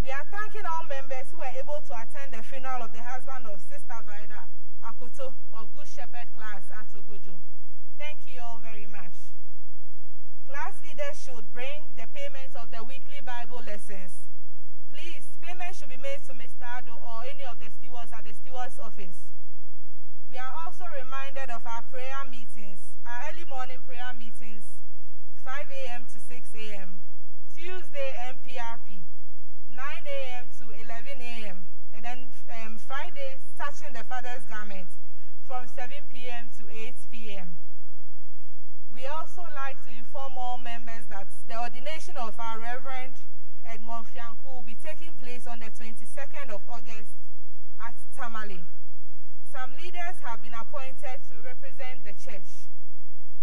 We are thanking all members who were able to attend the funeral of the husband of Sister Vida Akoto of Good Shepherd class at Ogojo. Thank you all very much. Class leaders should bring the payment of the weekly Bible lessons. Please, payment should be made to Mr. Ado or any of the stewards at the steward's office. We are also reminded of our prayer meetings, our early morning prayer meetings, 5 a.m. to 6 a.m. Tuesday, MPRP, 9 a.m. to 11 a.m. And then um, Friday, touching the Father's garment, from 7 p.m. to 8 p.m. We also like to inform all members that the ordination of our Reverend Edmond Fianku will be taking place on the 22nd of August at Tamale. Some leaders have been appointed to represent the church.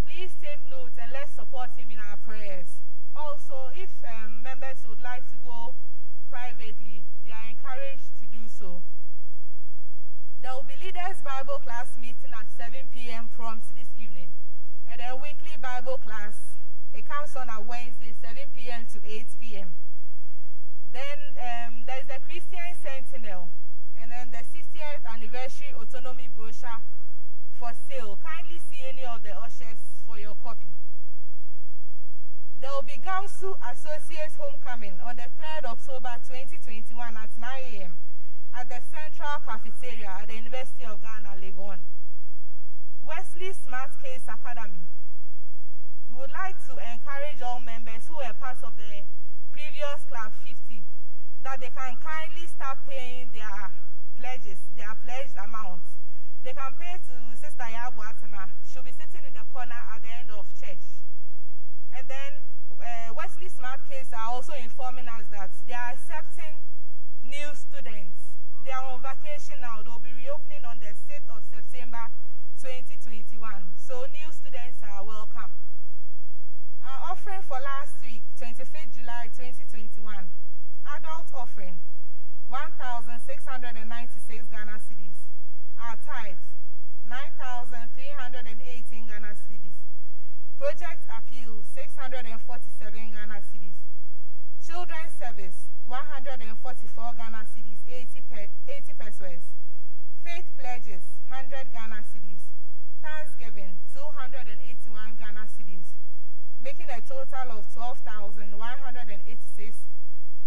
Please take note and let's support him in our prayers. Also, if um, members would like to go privately, they are encouraged to do so. There will be leaders Bible class meeting at 7 p.m. prompt this evening. Then weekly Bible class, it comes on a Wednesday, 7 p.m. to 8 p.m. Then um, there's the Christian Sentinel, and then the 60th anniversary autonomy brochure for sale. Kindly see any of the ushers for your copy. There will be Gamsu Associates Homecoming on the 3rd October 2021 at 9 a.m. at the Central Cafeteria at the University of Ghana, Legon. Wesley Smart Case Academy. We would like to encourage all members who were part of the previous Club 50 that they can kindly start paying their pledges, their pledged amounts. They can pay to Sister Yabu Atima. She'll be sitting in the corner at the end of church. And then uh, Wesley Smart Case are also informing us that they are accepting new students. They are on vacation now. They'll be reopening on the 6th of September 2021. So new students are welcome. Our offering for last week, 25th July 2021, adult offering, 1,696 Ghana cedis. Our tithes, 9,318 Ghana cedis. Project appeal, 647 Ghana cedis. Children's service, 144 Ghana cedis, 80, pe 80 pesewas. Faith pledges, 100 Ghana cedis. Thanksgiving, 281 Ghana cedis. Making a total of 12,186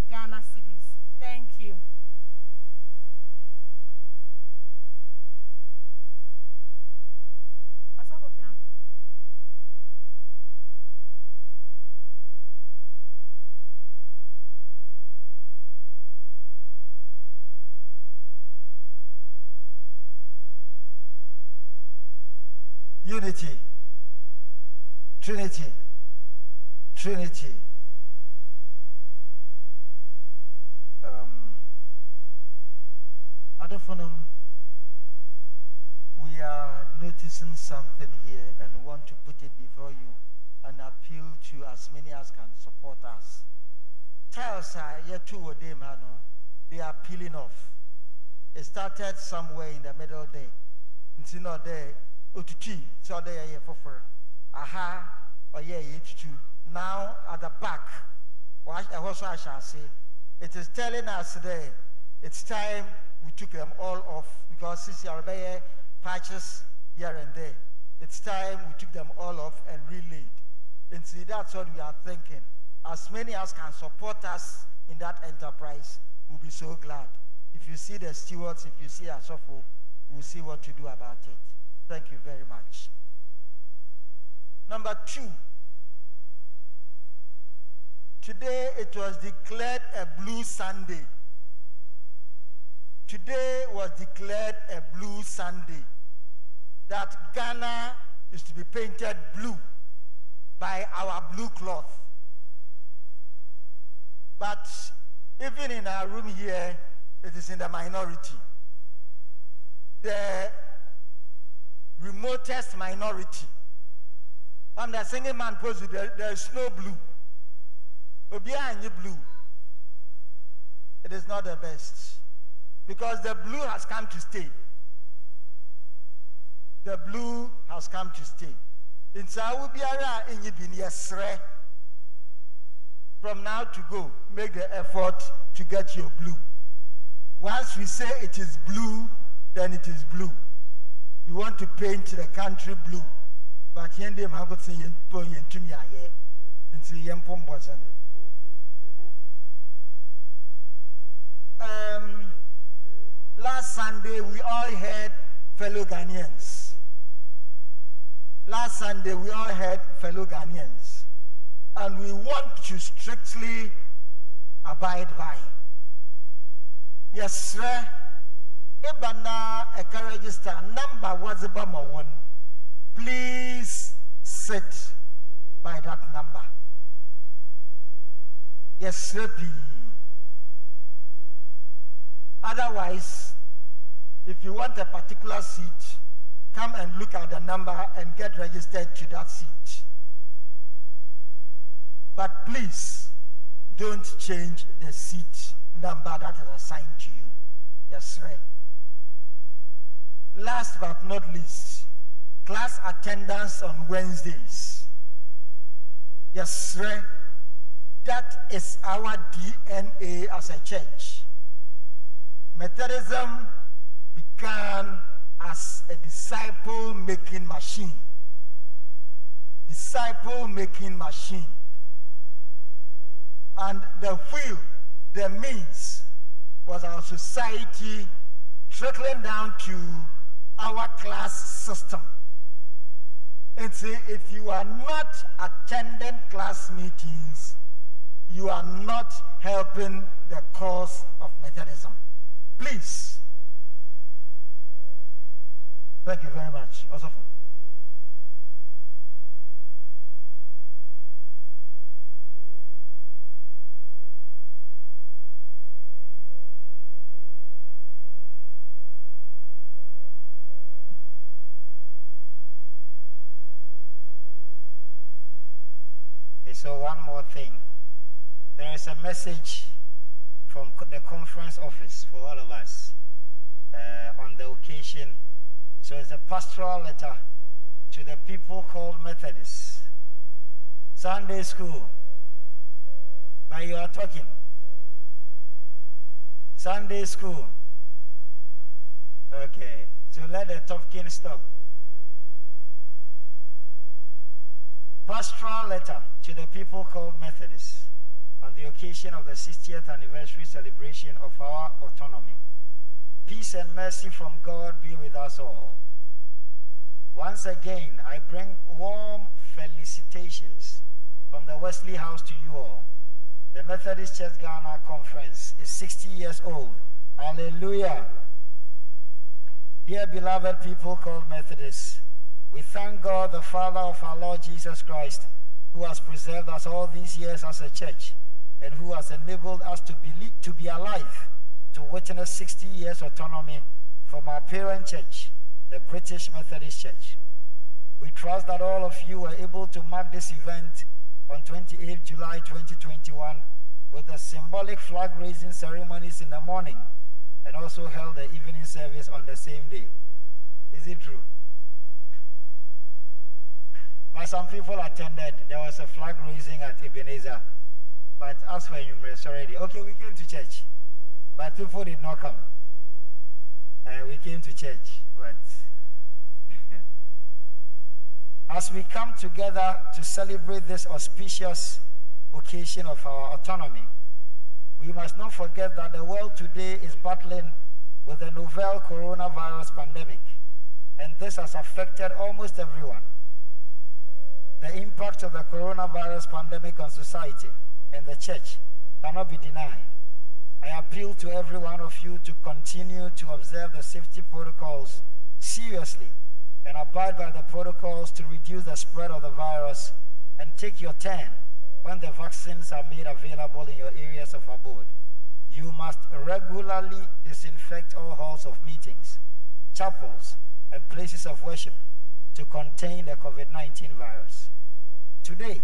Ghana cedis. Thank you. Unity, Trinity, Trinity. Um, we are noticing something here and want to put it before you and appeal to as many as can support us. Tiles are yet to them, they are peeling off. It started somewhere in the middle there. It's not there. Otutu, so there you for Aha, or yeah, you Now at the back, also I shall say, it is telling us there, it's time we took them all off because since there patches here and there. It's time we took them all off and relaid. And see, that's what we are thinking. As many as can support us in that enterprise, we'll be so glad. If you see the stewards, if you see Asofo, we'll see what to do about it. Thank you very much. Number two, today it was declared a blue Sunday. Today was declared a blue Sunday. That Ghana is to be painted blue by our blue cloth. But even in our room here, it is in the minority. The remotest minority. I'm the singing man there, there is no blue. Obianyi blue. It is not the best. Because the blue has come to stay. The blue has come to stay. In Saudi in Yibin, From now to go, make the effort to get your blue. Once we say it is blue, then it is blue. We want to paint the country blue. But yende mago tse yen po yen tumi aye. Nti yen pom bozen. Um, last Sunday we all had fellow Ghanaians. Last Sunday we all had fellow Ghanaians. And we want to strictly abide by. Yes, sir. eba na ɛka register number wɔdze ba ma wɔn please sit by that number yɛsrɛ pii otherwise If you want a particular seat, come and look at the number and get registered to that seat. But please, don't change the seat number that is assigned to you. Yes, sir. Last but not least, class attendance on Wednesdays. Yes, sir. That is our DNA as a church. Methodism began as a disciple making machine. Disciple making machine. And the wheel, the means, was our society trickling down to our class system. And say, if you are not attending class meetings, you are not helping the cause of Methodism. Please. Thank you very much. Also, so one more thing. There is a message from the conference office for all of us uh, on the occasion. So it's a pastoral letter to the people called Methodists. Sunday school. But you are talking. Sunday school. Okay. So let the talking stop. pastoral letter to the people called Methodists on the occasion of the 60th anniversary celebration of our autonomy. Peace and mercy from God be with us all. Once again, I bring warm felicitations from the Wesley House to you all. The Methodist Church Ghana Conference is 60 years old. Hallelujah. Dear beloved people called Methodists, we thank God, the Father of our Lord Jesus Christ, who has preserved us all these years as a church and who has enabled us to be, to be alive to witness 60 years autonomy from our parent church, the British Methodist Church. We trust that all of you were able to mark this event on 28 July 2021 with the symbolic flag raising ceremonies in the morning and also held the evening service on the same day. Is it true? But some people attended. There was a flag raising at Ebenezer. But as for numerous already, okay, we came to church. But people did not come. Uh, we came to church. But as we come together to celebrate this auspicious occasion of our autonomy, we must not forget that the world today is battling with the novel coronavirus pandemic. And this has affected almost everyone the impact of the coronavirus pandemic on society and the church cannot be denied. I appeal to every one of you to continue to observe the safety protocols seriously and abide by the protocols to reduce the spread of the virus and take your turn when the vaccines are made available in your areas of abode. You must regularly disinfect all halls of meetings, chapels, and places of worship to contain the COVID 19 virus. Today,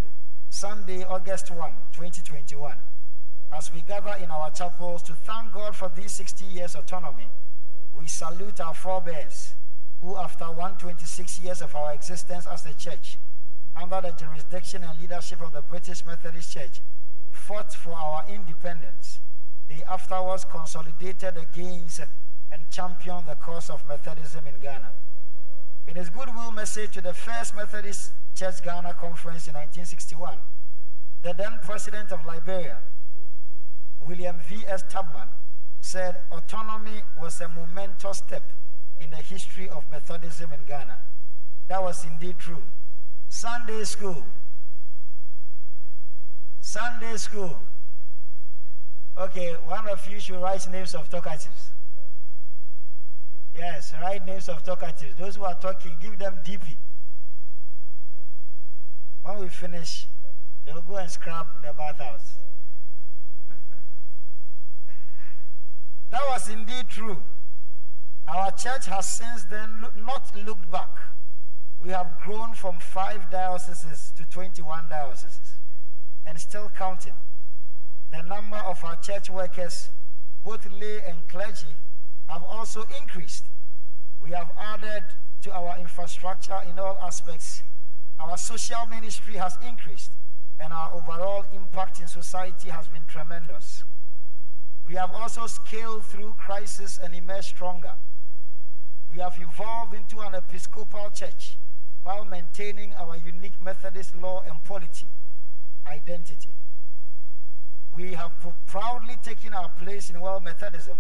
Sunday, August 1, 2021, as we gather in our chapels to thank God for these 60 years autonomy, we salute our forebears who, after 126 years of our existence as a church, under the jurisdiction and leadership of the British Methodist Church, fought for our independence. They afterwards consolidated the gains and championed the cause of Methodism in Ghana. In his goodwill message to the First Methodist Church Ghana Conference in 1961, the then president of Liberia, William V.S. Tubman, said autonomy was a momentous step in the history of Methodism in Ghana. That was indeed true. Sunday school. Sunday school. Okay, one of you should write names of talkatives. Yes, write names of talkatives. Those who are talking, give them DP. When we finish, they will go and scrub the bathhouse. that was indeed true. Our church has since then not looked back. We have grown from five dioceses to 21 dioceses and still counting. The number of our church workers, both lay and clergy, have also increased. We have added to our infrastructure in all aspects. Our social ministry has increased, and our overall impact in society has been tremendous. We have also scaled through crisis and emerged stronger. We have evolved into an Episcopal church while maintaining our unique Methodist law and polity identity. We have proudly taken our place in World Methodism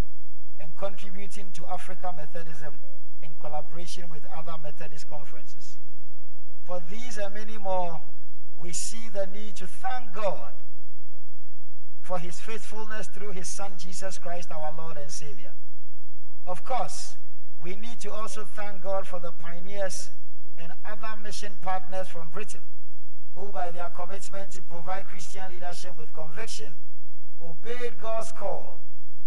and contributing to Africa Methodism in collaboration with other Methodist conferences. For these and many more, we see the need to thank God for his faithfulness through his Son Jesus Christ, our Lord and Savior. Of course, we need to also thank God for the pioneers and other mission partners from Britain who, by their commitment to provide Christian leadership with conviction, obeyed God's call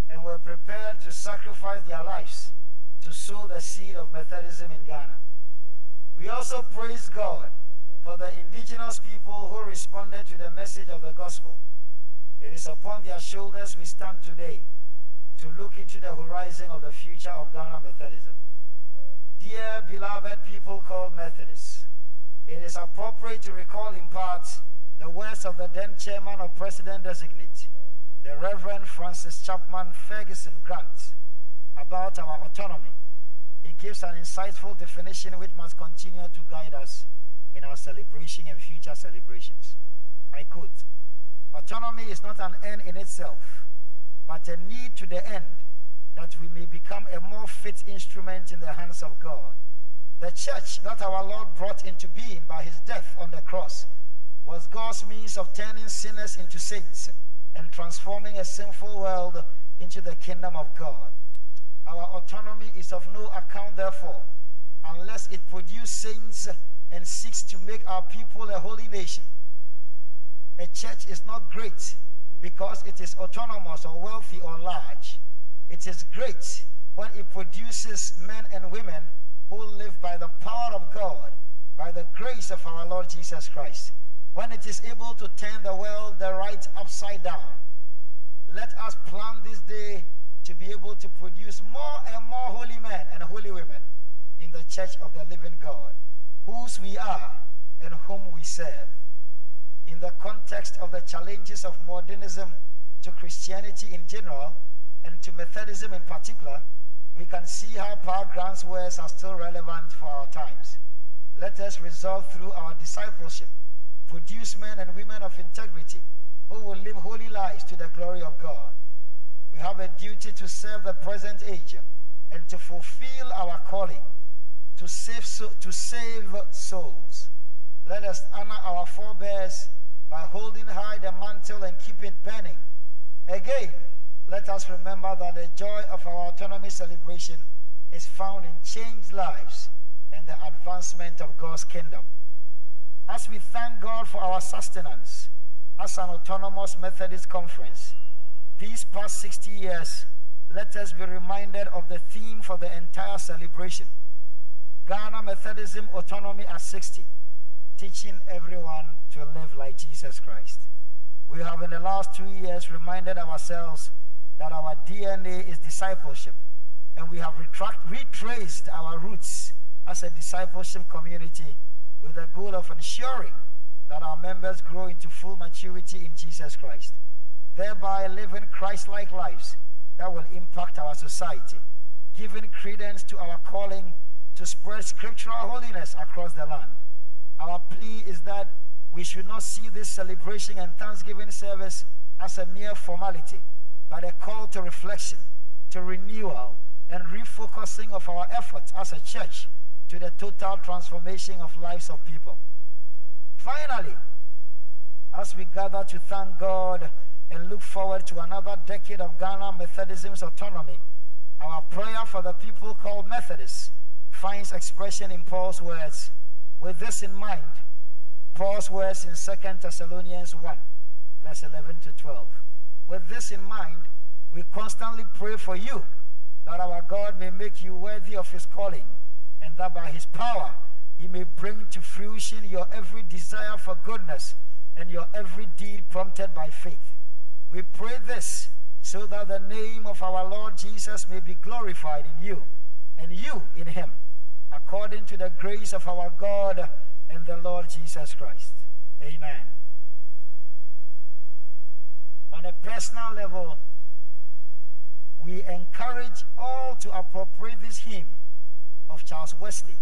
and were prepared to sacrifice their lives to sow the seed of Methodism in Ghana. We also praise God for the indigenous people who responded to the message of the gospel. It is upon their shoulders we stand today to look into the horizon of the future of Ghana Methodism. Dear beloved people called Methodists, it is appropriate to recall in part the words of the then chairman of President Designate, the Reverend Francis Chapman Ferguson Grant, about our autonomy. He gives an insightful definition which must continue to guide us in our celebration and future celebrations. I quote, Autonomy is not an end in itself, but a need to the end that we may become a more fit instrument in the hands of God. The church that our Lord brought into being by his death on the cross was God's means of turning sinners into saints and transforming a sinful world into the kingdom of God. Our autonomy is of no account, therefore, unless it produces saints and seeks to make our people a holy nation. A church is not great because it is autonomous or wealthy or large. It is great when it produces men and women who live by the power of God, by the grace of our Lord Jesus Christ. When it is able to turn the world the right upside down. Let us plan this day to be able to produce more and more holy men and holy women in the church of the living God, whose we are and whom we serve. In the context of the challenges of modernism to Christianity in general and to Methodism in particular, we can see how Power Grant's words are still relevant for our times. Let us resolve through our discipleship, produce men and women of integrity who will live holy lives to the glory of God. We have a duty to serve the present age and to fulfill our calling to save, so, to save souls. Let us honor our forebears by holding high the mantle and keep it burning. Again, let us remember that the joy of our autonomy celebration is found in changed lives and the advancement of God's kingdom. As we thank God for our sustenance as an autonomous Methodist conference, these past 60 years, let us be reminded of the theme for the entire celebration Ghana Methodism Autonomy at 60, teaching everyone to live like Jesus Christ. We have in the last two years reminded ourselves that our DNA is discipleship, and we have retract, retraced our roots as a discipleship community with the goal of ensuring that our members grow into full maturity in Jesus Christ, thereby living Christ like lives that will impact our society, giving credence to our calling to spread scriptural holiness across the land. Our plea is that we should not see this celebration and thanksgiving service as a mere formality but a call to reflection, to renewal, and refocusing of our efforts as a church to the total transformation of lives of people. Finally, as we gather to thank God and look forward to another decade of Ghana Methodism's autonomy, our prayer for the people called Methodists finds expression in Paul's words. With this in mind, Paul's words in 2 Thessalonians 1, verse 11 to 12. With this in mind, we constantly pray for you that our God may make you worthy of his calling, and that by his power he may bring to fruition your every desire for goodness and your every deed prompted by faith. We pray this so that the name of our Lord Jesus may be glorified in you and you in him, according to the grace of our God and the Lord Jesus Christ. Amen. On a personal level, we encourage all to appropriate this hymn of Charles Wesley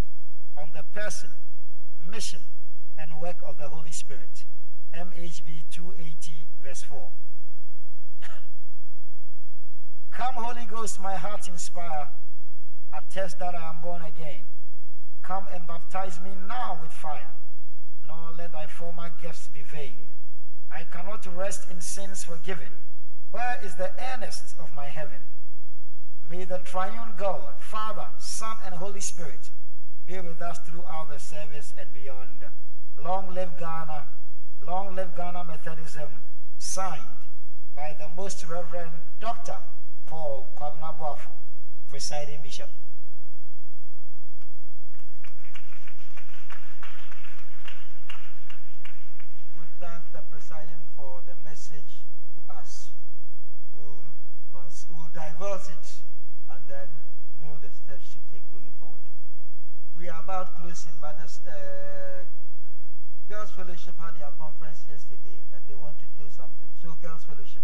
on the person, mission, and work of the Holy Spirit. MHB 280, verse 4. Come, Holy Ghost, my heart inspire. Attest that I am born again. Come and baptize me now with fire, nor let thy former gifts be vain. I cannot rest in sins forgiven. Where is the earnest of my heaven? May the triune God, Father, Son, and Holy Spirit be with us throughout the service and beyond. Long live Ghana. Long live Ghana Methodism. Signed by the Most Reverend Dr. Paul Kwabena Boafo, presiding bishop. We thank the presiding for the message to us. We'll, we'll diverse it and then know the steps to take going forward. We are about closing, but the uh, Girls Fellowship had their conference yesterday and they want to do something. So, Girls Fellowship.